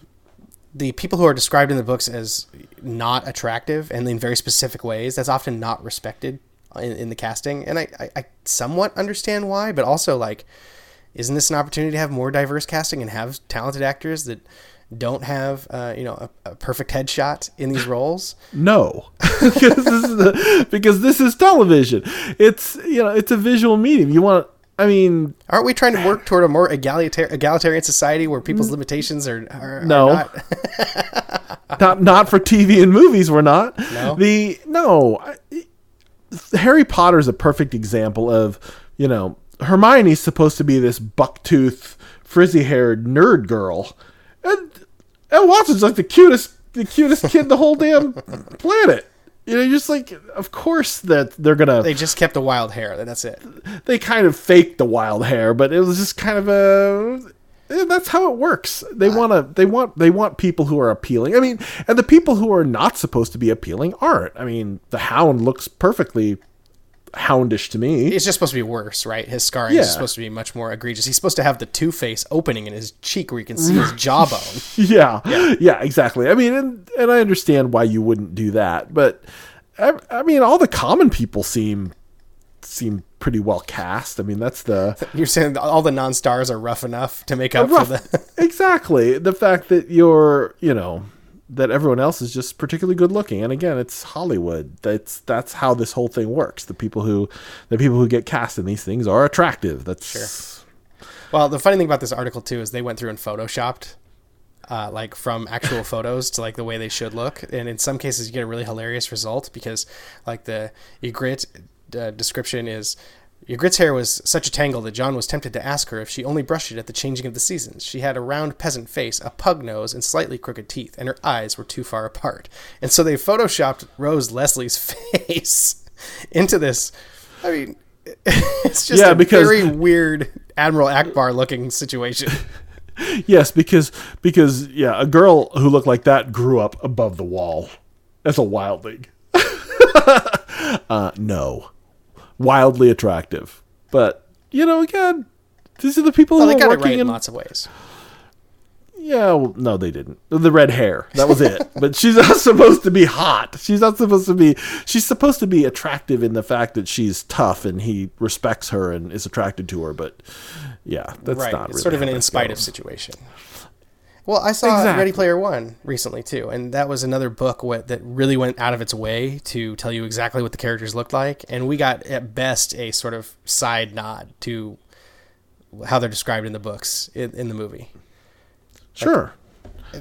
the people who are described in the books as not attractive and in very specific ways, that's often not respected in, in the casting. And I, I, I somewhat understand why, but also like, isn't this an opportunity to have more diverse casting and have talented actors that don't have, uh, you know, a, a perfect headshot in these roles? No, because this is because this is television. It's you know it's a visual medium. You want I mean Aren't we trying to work toward a more egalitar- egalitarian society where people's limitations are, are, are No. not? not not for TV and movies. We're not. No? The no. I, Harry Potter's a perfect example of you know Hermione's supposed to be this bucktooth, frizzy-haired nerd girl, and and Watson's like the cutest the cutest kid the whole damn planet. You know, you're just like, of course that they're gonna They just kept the wild hair. That's it. they kind of faked the wild hair, but it was just kind of a. That's how it works. They uh. want to. They want. They want people who are appealing. I mean, and the people who are not supposed to be appealing aren't. I mean, the Hound looks perfectly houndish to me. It's just supposed to be worse, right? His scarring Yeah. is supposed to be much more egregious. He's supposed to have the Two Face opening in his cheek where you can see his jawbone. yeah, yeah, exactly. I mean, and and I understand why you wouldn't do that, but I, I mean, all the common people seem seem pretty well cast. I mean, that's the You're saying all the non-stars are rough enough to make up rough, for the. exactly the fact that you're you know that everyone else is just particularly good looking and again it's hollywood that's that's how this whole thing works the people who the people who get cast in these things are attractive that's sure. Well, the funny thing about this article too is they went through and photoshopped, uh, like from actual photos to like the way they should look, and in some cases you get a really hilarious result because like the Ygritte uh, description is. Ygritte's hair was such a tangle that Jon was tempted to ask her if she only brushed it at the changing of the seasons. She had a round peasant face, a pug nose, and slightly crooked teeth, and her eyes were too far apart. And so they photoshopped Rose Leslie's face into this. I mean, it's just Yeah, a because- very weird Admiral Ackbar looking situation. yes because because yeah a girl who looked like that grew up above the wall that's a wildling uh no wildly attractive but you know again these are the people Well, who they are got it working right in in lots of ways. Yeah, well, no, they didn't. The red hair. That was it. but she's not supposed to be hot. She's not supposed to be. She's supposed to be attractive in the fact that she's tough and he respects her and is attracted to her. But yeah, that's right. not it's really sort of an in spite of situation. Well, I saw Exactly. Ready Player One recently too, and that was another book what, that really went out of its way to tell you exactly what the characters looked like, and we got at best a sort of side nod to how they're described in the books in, in the movie. Sure.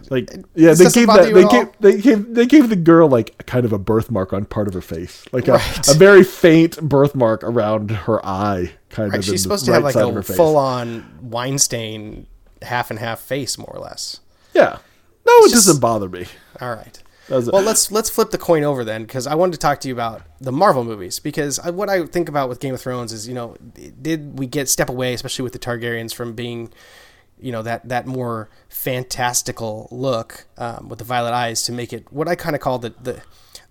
Like yeah, they gave that they gave they gave they gave the girl like kind of a birthmark on part of her face, like a, Right. a very faint birthmark around her eye, kind Right? of. She's supposed to have like side of her a full-on wine stain half and half face, more or less. Yeah. No, it just- doesn't bother me. All right. Well, let's let's flip the coin over then, because I wanted to talk to you about the Marvel movies. Because I, what I think about with Game of Thrones is, you know, did we get step away, especially with the Targaryens, from being, you know, that that more fantastical look um, with the violet eyes to make it what I kind of call the the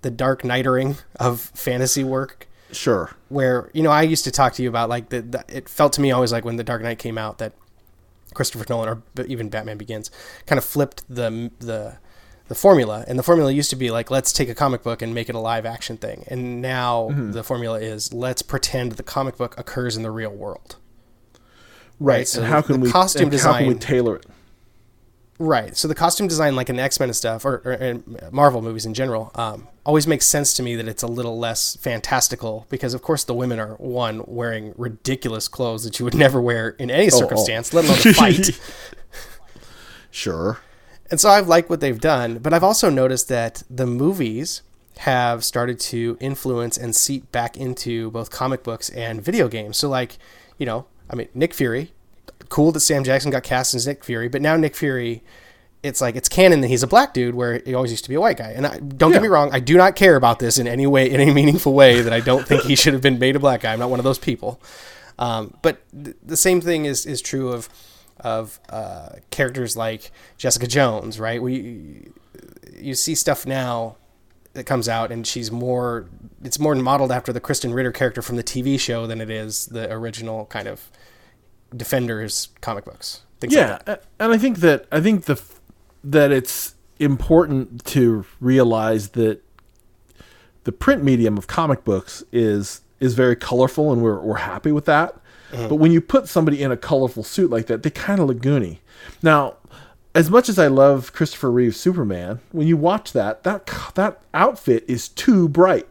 the dark knightering of fantasy work Sure. where you know I used to talk to you about like the, the it felt to me always like when the Dark Knight came out that Christopher Nolan or even Batman Begins kind of flipped the the the formula. And the formula used to be like let's take a comic book and make it a live action thing. And now mm-hmm. the formula is let's pretend the comic book occurs in the real world. Right. so and how can we costume and how can we tailor it? Right. So the costume design, like in X Men and stuff, or, or in Marvel movies in general, um, always makes sense to me that it's a little less fantastical because, of course, the women are one wearing ridiculous clothes that you would never wear in any circumstance, let alone a fight. Sure. And so I've liked what they've done, but I've also noticed that the movies have started to influence and seep back into both comic books and video games. So, like, you know, I mean, Nick Fury, cool that Sam Jackson got cast as Nick Fury, but now Nick Fury, it's like it's canon that he's a black dude where he always used to be a white guy. And I, don't Yeah. get me wrong, I do not care about this in any way, in any meaningful way. That I don't think he should have been made a black guy. I'm not one of those people. Um, but th- the same thing is is true of of uh, characters like Jessica Jones, right? We you see stuff now that comes out and she's more it's more modeled after the Krysten Ritter character from the TV show than it is the original kind of Defenders comic books. Things like Yeah, that. and I think that I think the that it's important to realize that the print medium of comic books is is very colorful, and we're we're happy with that. Mm-hmm. But when you put somebody in a colorful suit like that, they kind of look goony. Now, as much as I love Christopher Reeve's Superman, when you watch that, that that outfit is too bright.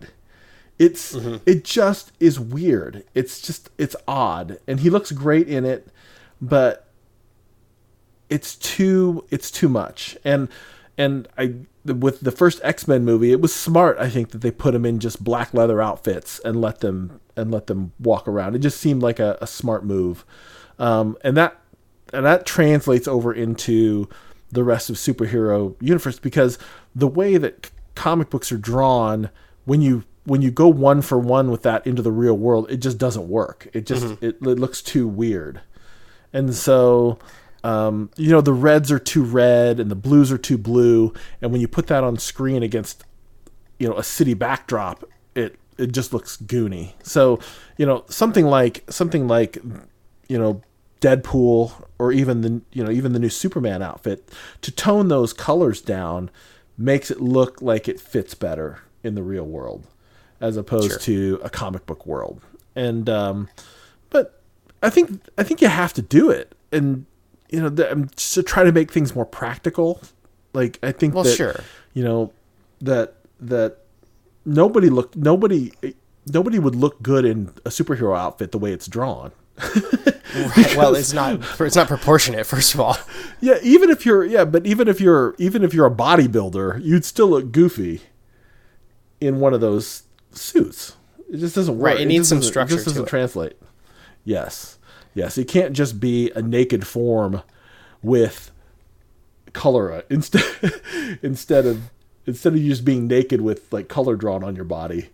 It's it just is weird. It's just it's odd, and he looks great in it, but it's too it's too much. And and i with the first x-men movie it was smart i think that they put them in just black leather outfits and let them and let them walk around. It just seemed like a, a smart move. Um, and that and that translates over into the rest of superhero universe because the way that comic books are drawn when you when you go one for one with that into the real world it just doesn't work it just it, it looks too weird and so, um, you know, the reds are too red and the blues are too blue. And when you put that on screen against, you know, a city backdrop, it it just looks goony. So, you know, something like something like, you know, Deadpool or even the you know even the new Superman outfit to tone those colors down makes it look like it fits better in the real world as opposed Sure. to a comic book world. And um, but I think I think you have to do it, and you know, the, um, to try to make things more practical. Like I think Well, that sure. you know that that nobody look nobody nobody would look good in a superhero outfit the way it's drawn. Right. Well, it's not it's not proportionate. First of all, Yeah, even if you're yeah, but even if you're even if you're a bodybuilder, you'd still look goofy in one of those suits. It just doesn't work. Right, it needs some structure It just doesn't it. translate. Yes, yes, it can't just be a naked form with color uh, instead instead of instead of you just being naked with like color drawn on your body.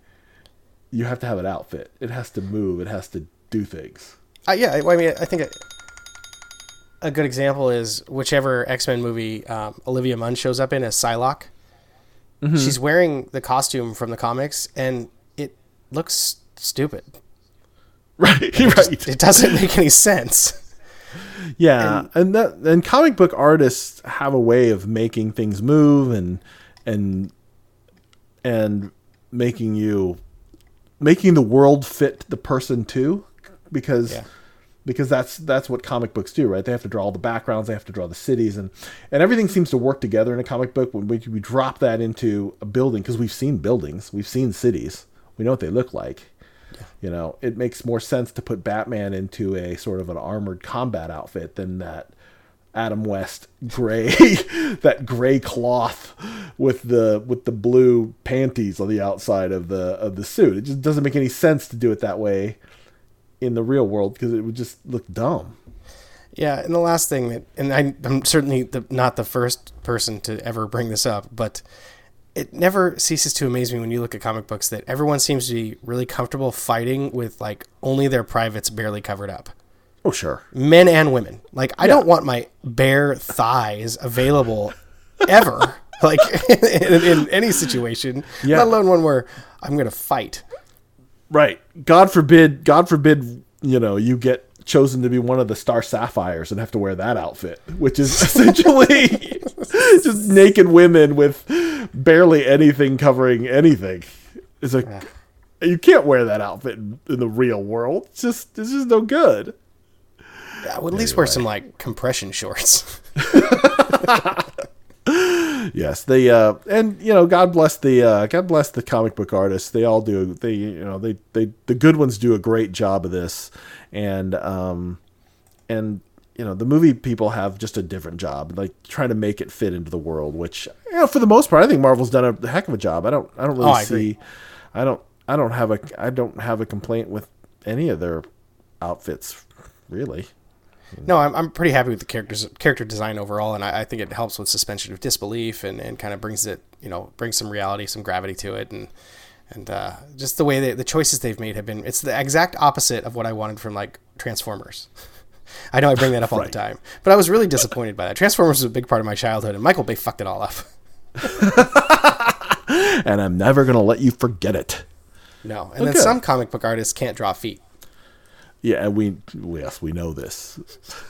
You have to have an outfit. It has to move. It has to do things. uh, yeah. I I mean, I think a, a good example is whichever X Men movie um, Olivia Munn shows up in as Psylocke. Mm-hmm. She's wearing the costume from the comics, and it looks stupid. Right, right. It doesn't make any sense. Yeah, and, that and comic book artists have a way of making things move and and and making you making the world fit the person too because Yeah. Because that's that's what comic books do, right? They have to draw all the backgrounds, they have to draw the cities, and and everything seems to work together in a comic book. When we, we drop that into a building, because we've seen buildings, we've seen cities, we know what they look like. You know, it makes more sense to put Batman into a sort of an armored combat outfit than that Adam West gray that gray cloth with the with the blue panties on the outside of the of the suit. It just doesn't make any sense to do it that way in the real world because it would just look dumb. Yeah, and the last thing that, and I, I'm certainly the, not the first person to ever bring this up, but it never ceases to amaze me when you look at comic books that everyone seems to be really comfortable fighting with like only their privates barely covered up. Oh sure. Men and women. Like, I don't want my bare thighs available ever, like in, in any situation, Yeah. let alone one where I'm going to fight. Right. God forbid God forbid, you know, you get chosen to be one of the Star Sapphires and have to wear that outfit, which is essentially just naked women with barely anything covering anything. It's like you can't wear that outfit in, in the real world. It's just it's just no good. I would at least wear some like compression shorts. yes, they uh, and you know, God bless the uh, God bless the comic book artists. They all do. They you know they they the good ones do a great job of this, and um, and you know the movie people have just a different job, like trying to make it fit into the world. Which you know, for the most part, I think Marvel's done a heck of a job. I don't I don't really Oh, I see. agree. I don't I don't have a I don't have a complaint with any of their outfits, really. No, I'm, I'm pretty happy with the characters character design overall, and I, I think it helps with suspension of disbelief and, and kind of brings it, you know, brings some reality, some gravity to it, and and uh, just the way they, the choices they've made have been it's the exact opposite of what I wanted from like Transformers. I know I bring that up all the time, but I was really disappointed by that. Transformers was a big part of my childhood, and Michael Bay fucked it all up. And I'm never gonna let you forget it. No, and then some comic book artists can't draw feet. Yeah, and we yes we know this.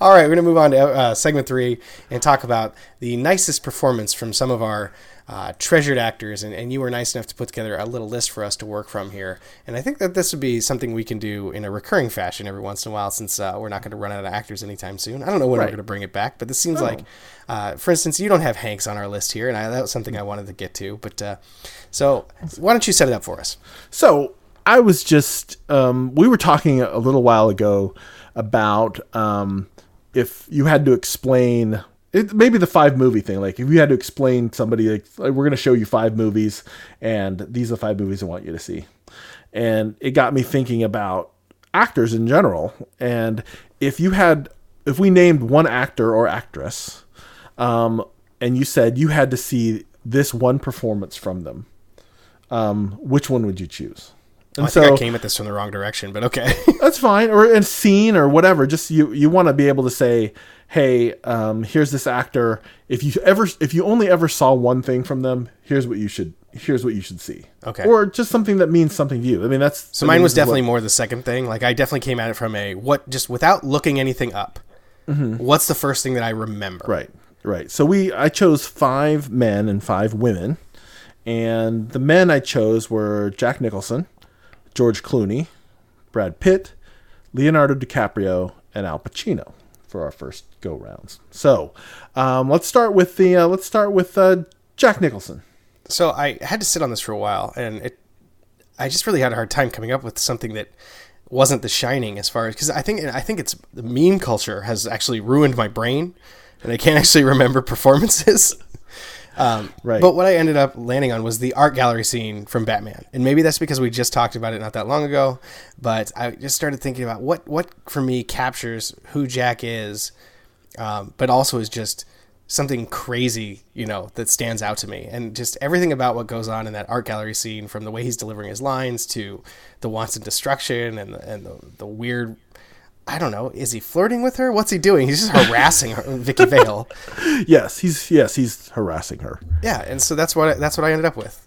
All right, we're going to move on to uh, segment three and talk about the nicest performance from some of our uh, treasured actors. And, and you were nice enough to put together a little list for us to work from here. And I think that this would be something we can do in a recurring fashion every once in a while since uh, we're not going to run out of actors anytime soon. I don't know when Right. we're going to bring it back, but this seems like, uh, for instance, you don't have Hanks on our list here, and I, that was something I wanted to get to. But uh, so why don't you set it up for us? So I was just um, we were talking a little while ago about um, if you had to explain it, maybe the five movie thing. Like if you had to explain somebody like, like we're going to show you five movies and these are the five movies I want you to see, and it got me thinking about actors in general. And if you had if we named one actor or actress, um, and you said you had to see this one performance from them, um, which one would you choose? And I think I came at this from the wrong direction, but okay. that's fine or a scene or whatever just you you want to be able to say hey um, here's this actor if you ever if you only ever saw one thing from them here's what you should here's what you should see Okay. or just something that means something to you i mean that's So mine was definitely more the second thing. Like I definitely came at it from a what just without looking anything up. What's the first thing that I remember? right right so we i chose five men and five women and the men i chose were jack nicholson george clooney brad pitt leonardo dicaprio and al pacino for our first go rounds so um, let's start with the uh, let's start with uh, jack nicholson So I had to sit on this for a while, and it I just really had a hard time coming up with something that wasn't The Shining as far as because I think I think it's the meme culture has actually ruined my brain, and I can't actually remember performances. Um, Right. But what I ended up landing on was the art gallery scene from Batman, and maybe that's because we just talked about it not that long ago. But I just started thinking about what what for me captures who Jack is, um, but also is just something crazy, you know, that stands out to me, and just everything about what goes on in that art gallery scene, from the way he's delivering his lines to the wanton destruction and the, and the, the weird. I don't know. Is he flirting with her? What's he doing? He's just harassing her, Vicky Vale. yes he's yes he's harassing her Yeah, and so that's what I, that's what I ended up with.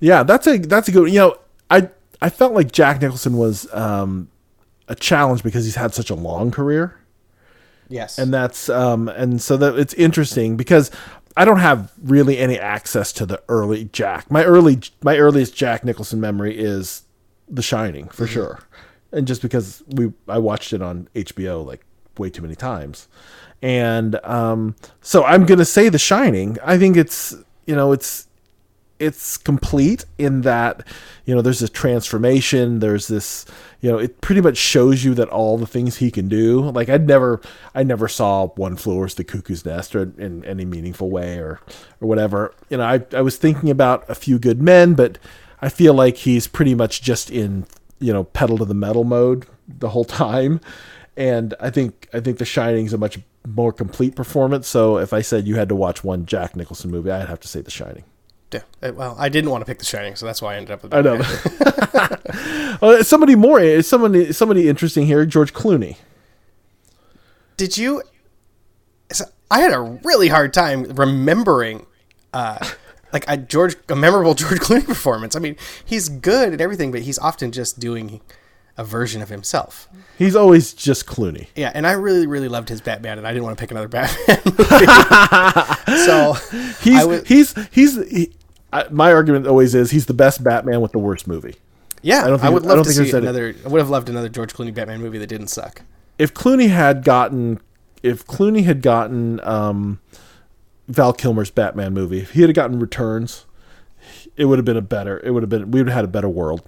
Yeah, that's a that's a good. You know, I I felt like Jack Nicholson was um, a challenge because he's had such a long career, Yes, and that's um, and so that it's interesting because I don't have really any access to the early Jack. My early my earliest Jack Nicholson memory is The Shining for sure, and just because we I watched it on HBO like way too many times, and um, so I'm gonna say The Shining. I think it's you know it's it's complete in that you know there's this transformation. There's this you know it pretty much shows you that all the things he can do. Like i'd never i never saw one over the cuckoo's nest or in any meaningful way or or whatever. You know i i was thinking about a few good men but i feel like he's pretty much just in you know pedal to the metal mode the whole time and i think i think the shining is a much more complete performance so if i said you had to watch one jack nicholson movie i'd have to say the shining Yeah. Uh, Well, I didn't want to pick The Shining, so that's why I ended up with. I know. uh, somebody more, it's somebody, somebody interesting here. George Clooney. Did you? I had a really hard time remembering, uh, like a George, a memorable George Clooney performance. I mean, he's good at everything, but he's often just doing a version of himself. He's always just Clooney. Yeah, and I really, really loved his Batman, and I didn't want to pick another Batman movie. so He's I would- he's he's. He, I, my argument always is he's the best Batman with the worst movie. yeah, I, don't think- would I love don't to think see another. I would have loved another George Clooney Batman movie that didn't suck. if Clooney had gotten if Clooney had gotten um, Val Kilmer's Batman movie, if he had gotten Returns, it would have been a better. It would have been we would have had a better world.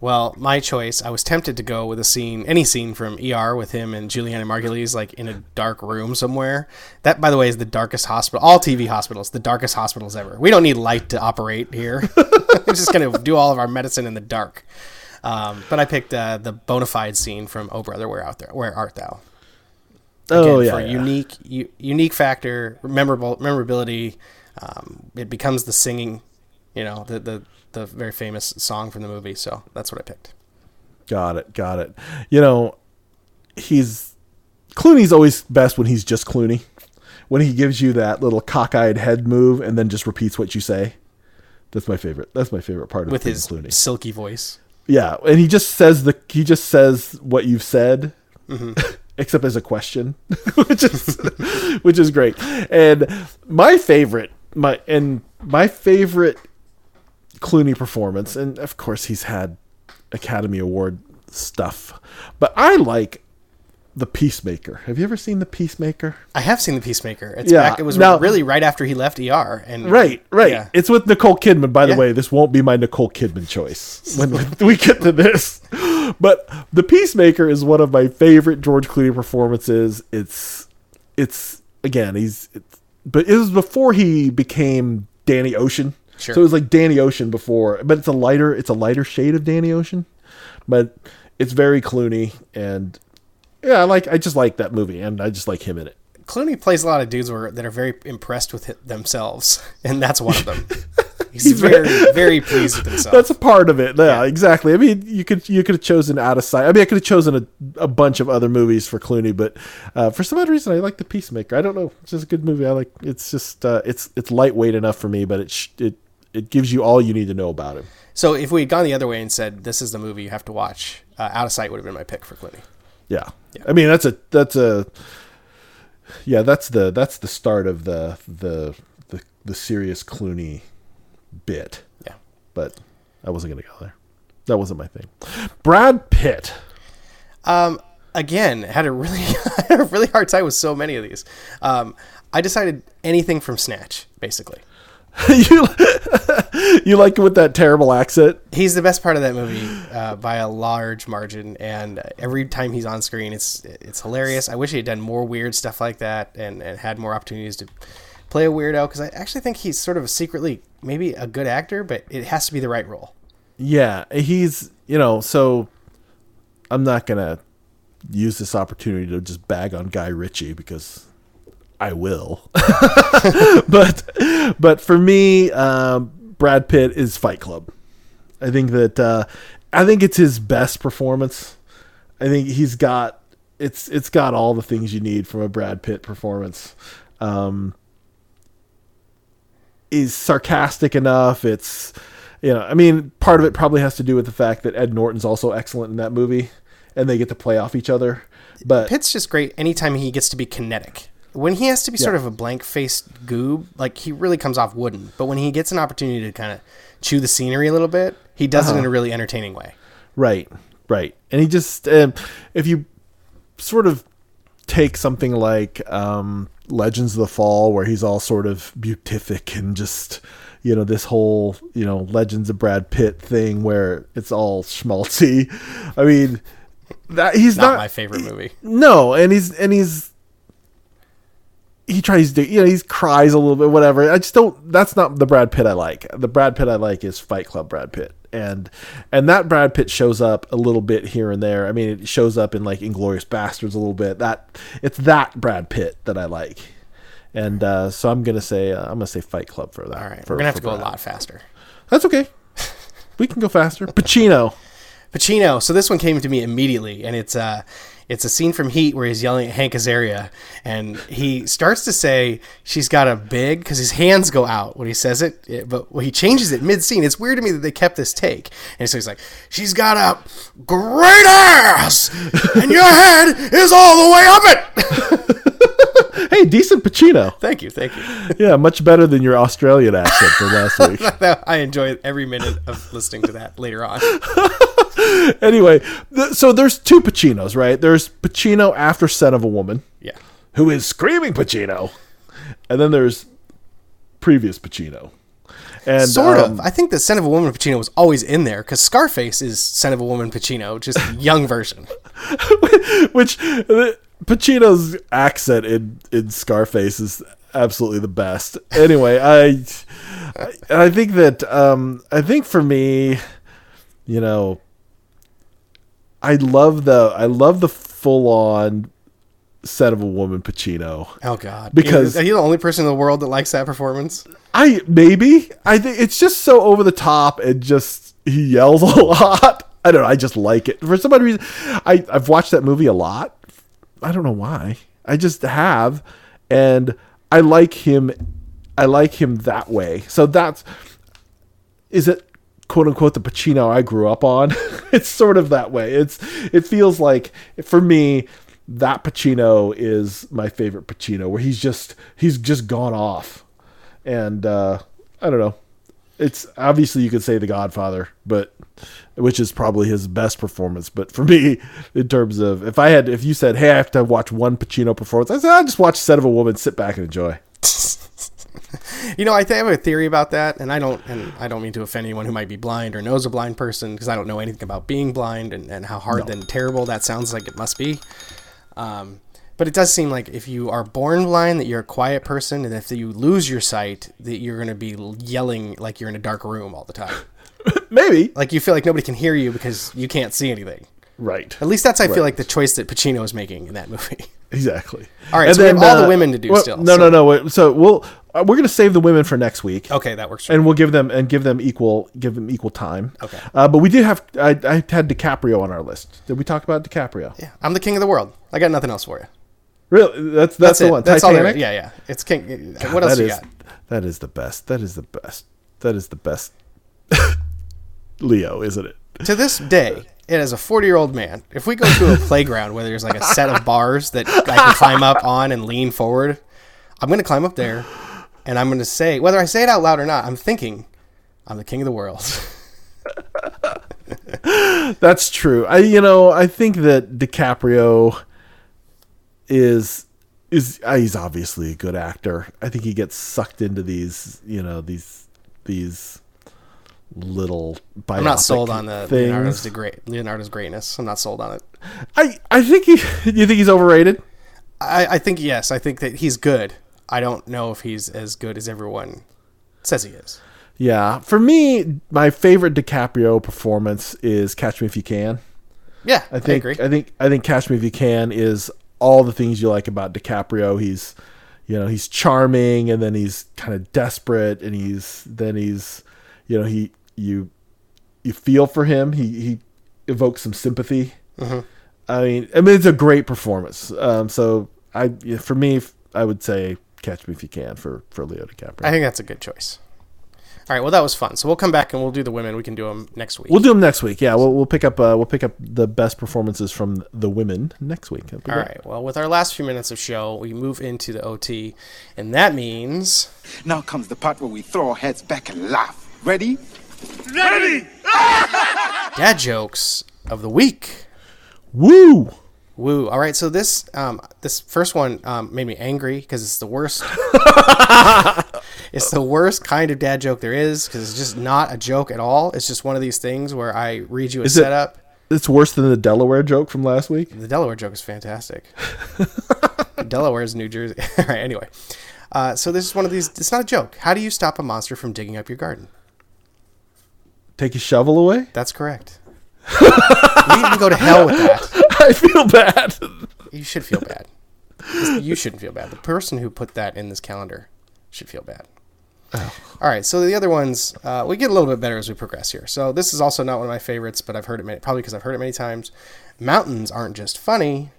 Well, my choice, I was tempted to go with a scene, any scene from ER with him and Julianna Margulies, like in a dark room somewhere. That, by the way, is the darkest hospital. All TV hospitals, the darkest hospitals ever. We don't need light to operate here. We're just to do all of our medicine in the dark. Um, but I picked uh, the bona fide scene from Oh Brother, Where Out There? Where Art Thou? Oh yeah, for yeah. unique, u- unique factor, memorable, memorability. Um, it becomes the singing, you know, the the the very famous song from the movie. So that's what I picked. Got it. Got it. You know, he's Clooney's always best when he's just Clooney. When he gives you that little cockeyed head move and then just repeats what you say. That's my favorite. That's my favorite part of with his Clooney. silky voice. Yeah, and he just says the he just says what you've said, Mm-hmm. except as a question, which is which is great. And my favorite, my and my favorite Clooney performance, and of course he's had Academy Award stuff, but I like the Peacemaker. Have you ever seen the Peacemaker? I have seen the Peacemaker. It's Yeah, back. It was now- really right after he left ER. And Right, right. Yeah. It's with Nicole Kidman. By the Yeah. way, this won't be my Nicole Kidman choice when we get to this. But The Peacemaker is one of my favorite George Clooney performances. It's, it's again, he's, it's, but it was before he became Danny Ocean. Sure. So it was like Danny Ocean before, but it's a lighter, it's a lighter shade of Danny Ocean, but it's very Clooney and. Yeah, I like. I just like that movie, and I just like him in it. Clooney plays a lot of dudes where, that are very impressed with it themselves, and that's one of them. He's, He's very, very pleased with himself. That's a part of it. Yeah, exactly. I mean, you could you could have chosen Out of Sight. I mean, I could have chosen a, a bunch of other movies for Clooney, but uh, for some odd reason, I like The Peacemaker. I don't know. It's just a good movie. I like. It's just uh, it's it's lightweight enough for me, but it sh- it it gives you all you need to know about him. so if we had gone the other way and said this is the movie you have to watch, uh, Out of Sight would have been my pick for Clooney. Yeah. I mean, that's a that's a yeah. That's the that's the start of the the the, the serious Clooney bit. Yeah. But I wasn't gonna go there. That wasn't my thing. Brad Pitt. Um, again, had a really had a really hard time with so many of these. Um, I decided anything from Snatch, basically. you you like it with that terrible accent? He's the best part of that movie uh, by a large margin, and every time he's on screen, it's it's hilarious. I wish he had done more weird stuff like that, and, and had more opportunities to play a weirdo. Because I actually think he's sort of secretly maybe a good actor, but it has to be the right role. Yeah, he's you know. So I'm not gonna use this opportunity to just bag on Guy Ritchie because I will. but but for me, um, Brad Pitt is Fight Club. I think that uh, I think it's his best performance. I think he's got it's it's got all the things you need from a Brad Pitt performance. Um, is sarcastic enough. It's you know, I mean, part of it probably has to do with the fact that Ed Norton's also excellent in that movie, and they get to play off each other. But Pitt's just great anytime he gets to be kinetic. When he has to be sort of a blank faced goob, like he really comes off wooden. But when he gets an opportunity to kind of chew the scenery a little bit, he does it in a really entertaining way. Right, right. And he just, um, if you sort of take something like um, Legends of the Fall, where he's all sort of beatific and just, you know, this whole, you know, Legends of Brad Pitt thing where it's all schmaltzy. I mean, that he's Not, not, my favorite movie. no, and he's and he's he tries to you know he cries a little bit whatever. I just don't. That's not the Brad Pitt I like. The Brad Pitt I like is Fight Club Brad Pitt, and and that Brad Pitt shows up a little bit here and there. I mean, it shows up in like Inglourious Basterds a little bit. That it's that Brad Pitt that I like. And uh, so I'm gonna say uh, I'm gonna say Fight Club for that. All right, for- we're gonna have to go a lot faster. That's okay. We can go faster. Pacino. Pacino. So this one came to me immediately, and it's uh it's a scene from Heat where he's yelling at Hank Azaria, and he starts to say she's got a big because his hands go out when he says it, it- but he changes it mid scene. It's weird to me that they kept this take, and so he's like, "She's got a great ass, and your head is all the way up it." Hey, decent Pacino. thank you, thank you. Yeah, much better than your Australian accent from last week. I enjoy every minute of listening to that later on. anyway, th- so there's two Pacinos, right? There's Pacino after Scent of a Woman, Yeah. who is screaming Pacino, and then there's previous Pacino. And Sort um, of. I think the Scent of a Woman Pacino was always in there because Scarface is Scent of a Woman Pacino, just young version. which uh, Pacino's accent in in Scarface is absolutely the best. Anyway, I I, I think that um, I think for me, you know, I love the I love the full on Scent of a Woman Pacino. Oh God! Because- are you the only person in the world that likes that performance? I maybe I think it's just so over the top and just he yells a lot. I don't know. I just like it for some odd reason. I I've watched that movie a lot. I don't know why. I just have, and I like him. I like him that way. So that's is it quote unquote the Pacino I grew up on. it's sort of that way. It's it feels like for me that Pacino is my favorite Pacino where he's just he's just gone off. And uh I don't know. It's obviously you could say The Godfather, but which is probably his best performance. But for me, in terms of if I had if you said, Hey, I have to watch one Pacino performance, I said I'll just watch Scent of a Woman, sit back and enjoy. You know, I th- I have a theory about that, and I don't, and I don't mean to offend anyone who might be blind or knows a blind person because I don't know anything about being blind and, and how hard and terrible that sounds like it must be. Um, but it does seem like if you are born blind, that you're a quiet person, and if you lose your sight, that you're going to be yelling like you're in a dark room all the time. Maybe. Like you feel like nobody can hear you because you can't see anything. Right. At least that's I feel like the choice that Pacino is making in that movie. Exactly. All right, so we have all the women to do well, still, No, so- no, no. So we'll uh, we're gonna save the women for next week. Okay, that works. And we'll give them and give them equal give them equal time. Okay. Uh, but we did have I, I had DiCaprio on our list. Did we talk about DiCaprio? yeah, I'm the king of the world. I got nothing else for you. Really? That's that's, That's the it. one. That's all Titanic. there. Yeah, yeah. It's king. what else you is- got? That is the best. That is the best. That is the best. Leo, isn't it? To this day, and as a 40 year old man, if we go to a playground where there's like a set of bars that I can climb up on and lean forward, I'm going to climb up there and I'm going to say, whether I say it out loud or not, I'm thinking, I'm the king of the world. That's true. I you know I think that DiCaprio is is uh, he's obviously a good actor. I think he gets sucked into these you know these these little. I'm not sold on the things. Leonardo's, the great, Leonardo's greatness. I'm not sold on it. I I think he. You think he's overrated? I, I think, yes, I think that he's good. I don't know if he's as good as everyone says he is. Yeah. For me, my favorite DiCaprio performance is Catch Me If You Can. Yeah, I think agree. I, think I think Catch Me If You Can is all the things you like about DiCaprio. He's you know, he's charming and then he's kind of desperate and he's then he's you know, he you you feel for him. He he evokes some sympathy. Mm-hmm. I mean, I mean it's a great performance. Um so I for me I would say Catch Me If You Can for for Leo DiCaprio. I think that's a good choice. All right, well, that was fun. So we'll come back and we'll do the women. We can do them next week. We'll do them next week. Yeah, we'll, we'll pick up uh, we'll pick up the best performances from the women next week. That'd All great. right. Well, with our last few minutes of show, we move into the OT, and that means Now comes the part where we throw our heads back and laugh. Ready? Ready? dad jokes of the week. Woo! Woo! All right, so this um, this first one um, made me angry because it's the worst. it's the worst kind of dad joke there is because it's just not a joke at all. It's just one of these things where I read you a Is it- setup. It's worse than the Delaware joke from last week. The Delaware joke is fantastic. Delaware is New Jersey. all right. Anyway, uh, so this is one of these. It's not a joke. How do you stop a monster from digging up your garden? Take your shovel away. That's correct. you can go to hell with that. I feel bad. You should feel bad. You shouldn't feel bad. The person who put that in this calendar should feel bad. All right, so the other ones uh, we get a little bit better as we progress here. So this is also not one of my favorites, but I've heard it many, probably because I've heard it many times. Mountains aren't just funny;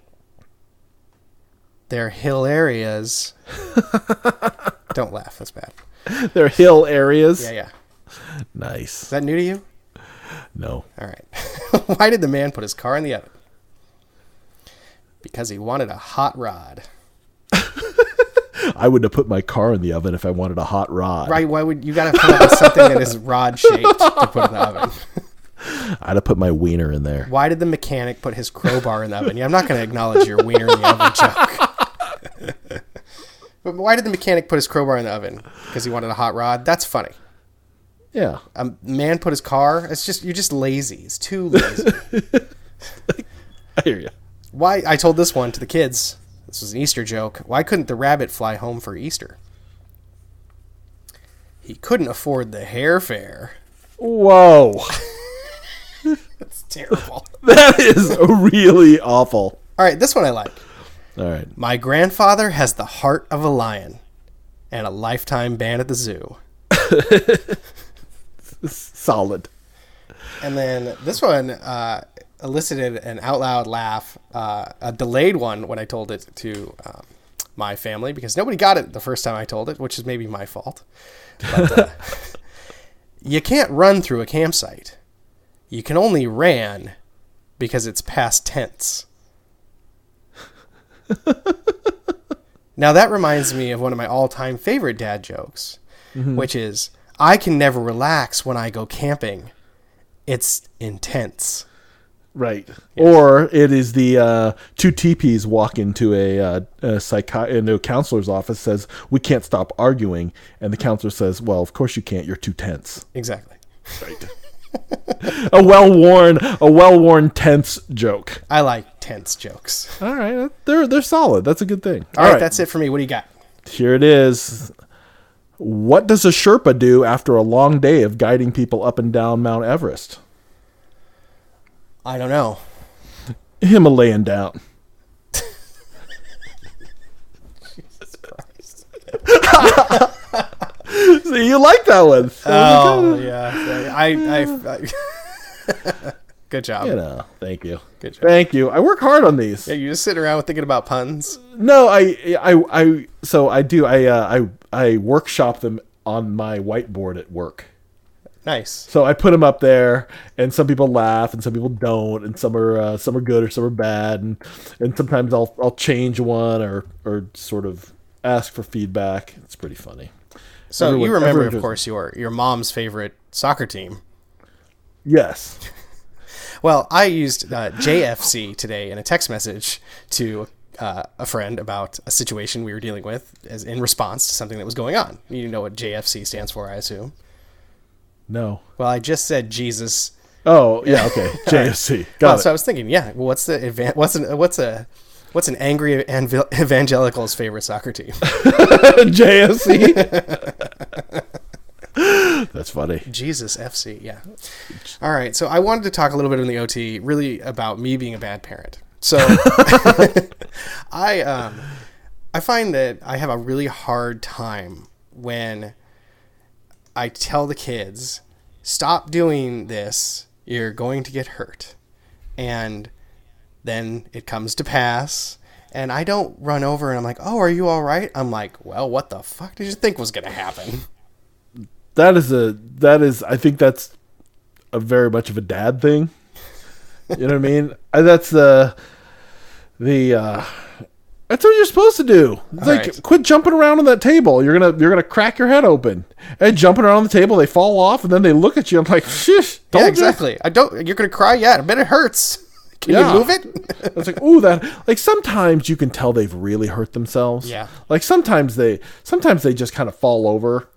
they're hill areas. Don't laugh. That's bad. They're hill areas. Yeah, yeah. Nice. Is that new to you? No. All right. Why did the man put his car in the oven? Because he wanted a hot rod. I wouldn't have put my car in the oven if I wanted a hot rod. Right? Why would you gotta come up with something that is rod shaped to put in the oven? I'd have put my wiener in there. Why did the mechanic put his crowbar in the oven? Yeah, I'm not going to acknowledge your wiener in the oven joke. but why did the mechanic put his crowbar in the oven? Because he wanted a hot rod? That's funny. Yeah. A man put his car. It's just you're just lazy. It's too lazy. I hear you. Why? I told this one to the kids. This was an Easter joke. Why couldn't the rabbit fly home for Easter? He couldn't afford the hair hairfare. Whoa. That's terrible. That is really awful. All right, this one I like. All right. My grandfather has the heart of a lion and a lifetime ban at the zoo. Solid. And then this one uh, elicited an out loud laugh, uh, a delayed one when I told it to um, my family because nobody got it the first time I told it, which is maybe my fault. But uh, you can't run through a campsite. You can only ran because it's past tense. now that reminds me of one of my all-time favorite dad jokes, which is I can never relax when I go camping. It's intense. Right. Or it is the uh, two teepees walk into a, uh, a psychi- into a counselor's office says we can't stop arguing, and the counselor says, "Well, of course you can't. You're too tense." Exactly. Right. a well worn a well worn tense joke. I like tense jokes. All right, they're they're solid. That's a good thing. All right, that's it for me. What do you got? Here it is. What does a Sherpa do after a long day of guiding people up and down Mount Everest? I don't know. Himalayan down. Jesus Christ. See, you like that one. Oh yeah, I, I, I good job. You know, thank you. Good job. Thank you. I work hard on these. Yeah, you just sit around thinking about puns. No, I, I, I. So I do. I, uh, I, I workshop them on my whiteboard at work. Nice. So I put them up there, and some people laugh, and some people don't, and some are uh, some are good or some are bad, and and sometimes I'll I'll change one or or sort of ask for feedback. It's pretty funny. So Everyone- you remember, of course, your your mom's favorite soccer team. Yes. Well, I used uh, JFC today in a text message to uh, a friend about a situation we were dealing with as in response to something that was going on. You know what JFC stands for, I assume. No. Well, I just said Jesus. Oh yeah. Okay. JFC. Got Well, it. so I was thinking, yeah. What's the evan- what's an what's a what's an angry evan- evangelical's favorite soccer team? JFC. That's funny. Jesus FC, yeah. All right, so I wanted to talk a little bit in the OT, really about me being a bad parent. So I um I find that I have a really hard time when I tell the kids, stop doing this, you're going to get hurt. And then it comes to pass and I don't run over and I'm like, "Oh, are you all right?" I'm like, "Well, what the fuck did you think was going to happen?" That is a that is I think that's a very much of a dad thing. You know what I mean? That's the the uh that's what you're supposed to do. It's like right. quit jumping around on that table. You're gonna you're gonna crack your head open. And jumping around on the table, they fall off, and then they look at you. I'm like, shish. Yeah, told ya." exactly. I don't. You're gonna cry. Yeah, I bet it hurts. Can Yeah. you move it? It's like, ooh, that like sometimes you can tell they've really hurt themselves. Yeah. Like sometimes they sometimes they just kind of fall over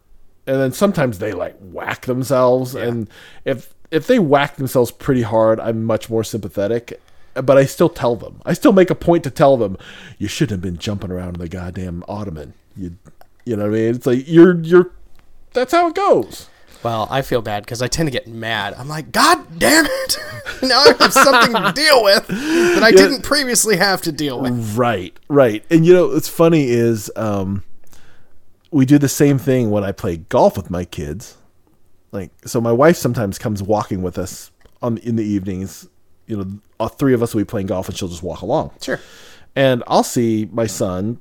and then sometimes they like whack themselves and if if they whack themselves pretty hard, I'm much more sympathetic. But I still tell them. I still make a point to tell them, you shouldn't have been jumping around in the goddamn ottoman. You you know what I mean? It's like you're you're that's how it goes. well, I feel bad because I tend to get mad. I'm like, God damn it! now I have something to deal with that I didn't previously have to deal with. Right, right. And you know, what's funny is um, we do the same thing when I play golf with my kids. Like, so my wife sometimes comes walking with us on in the evenings. You know, all three of us will be playing golf, and she'll just walk along. Sure. And I'll see my son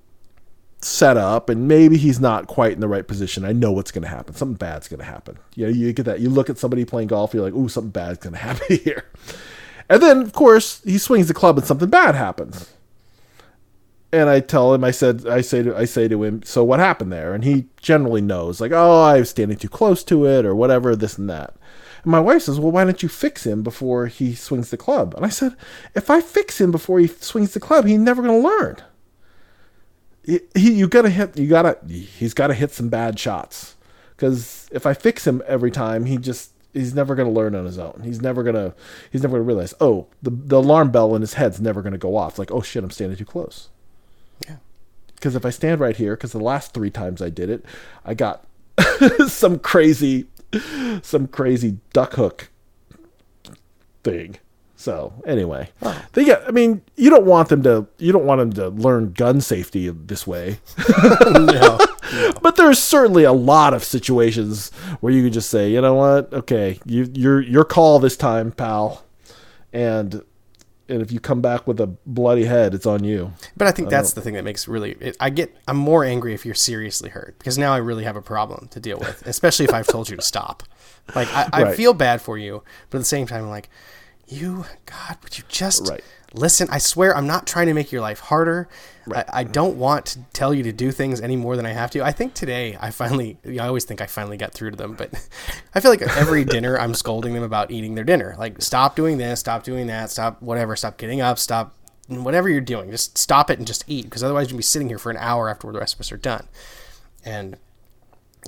set up, and maybe he's not quite in the right position. I know what's going to happen. Something bad's going to happen. You know, you get that. You look at somebody playing golf, you're like, "Ooh, something bad's going to happen here." And then, of course, he swings the club, and something bad happens and I tell him, I said, I say to, I say to him, so what happened there? And he generally knows, like, oh, I was standing too close to it, or whatever, this and that. And my wife says, "Well, why don't you fix him before he swings the club?" And I said, "If I fix him before he swings the club, he's never going to learn. He, he you got to hit. You got to. He's got to hit some bad shots. Because if I fix him every time, he just he's never going to learn on his own. He's never going to he's never going to realize, oh, the the alarm bell in his head's never going to go off. Like, oh shit, I'm standing too close. Yeah. Because if I stand right here, because the last three times I did it, I got some crazy, some crazy duck hook thing. So anyway, they get. I mean, you don't want them to. You don't want them to learn gun safety this way. no. But there's certainly a lot of situations where you could just say, you know what, okay, you your your call this time, pal, and and if you come back with a bloody head, it's on you. But I think that's the thing that makes really. It, I get. I'm more angry if you're seriously hurt because now I really have a problem to deal with, especially if I've told you to stop. Like I, I Right. feel bad for you, but at the same time, I'm like, you, God, would you just Right. Listen? I swear, I'm not trying to make your life harder. I, I don't want to tell you to do things any more than I have to. I think today I finally. I always think I finally got through to them, but I feel like every dinner I'm scolding them about eating their dinner. Like, stop doing this, stop doing that, stop whatever, stop getting up, stop whatever you're doing, just stop it and just eat because otherwise you'll be sitting here for an hour after the rest of us are done. And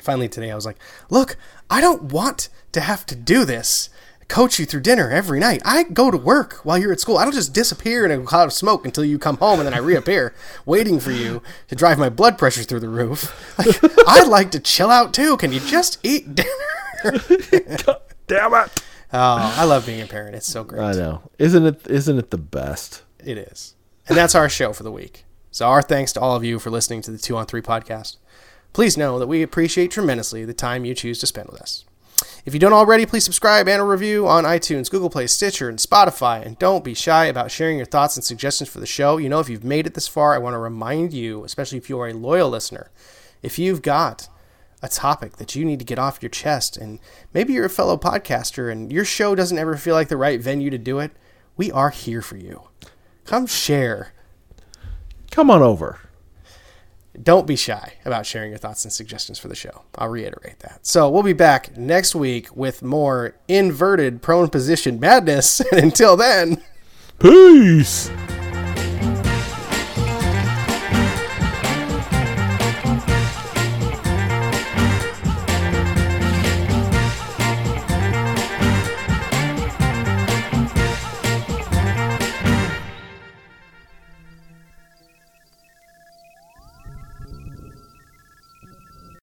finally today I was like, look, I don't want to have to do this. Coach you through dinner every night. I go to work while you're at school. I don't just disappear in a cloud of smoke until you come home and then I reappear, waiting for you to drive my blood pressure through the roof. Like, I'd like to chill out too. Can you just eat dinner? Damn it! Oh, I love being a parent. It's so great. I know. Isn't it? Isn't it the best? It is. And that's our show for the week. So, our thanks to all of you for listening to the Two on Three podcast. Please know that we appreciate tremendously the time you choose to spend with us. If you don't already, please subscribe and a review on iTunes, Google Play, Stitcher, and Spotify. And don't be shy about sharing your thoughts and suggestions for the show. You know, if you've made it this far, I want to remind you, especially if you are a loyal listener, if you've got a topic that you need to get off your chest, and maybe you're a fellow podcaster and your show doesn't ever feel like the right venue to do it, we are here for you. Come share. Come on over. Don't be shy about sharing your thoughts and suggestions for the show. I'll reiterate that. So we'll be back next week with more inverted prone position madness. And until then. Peace.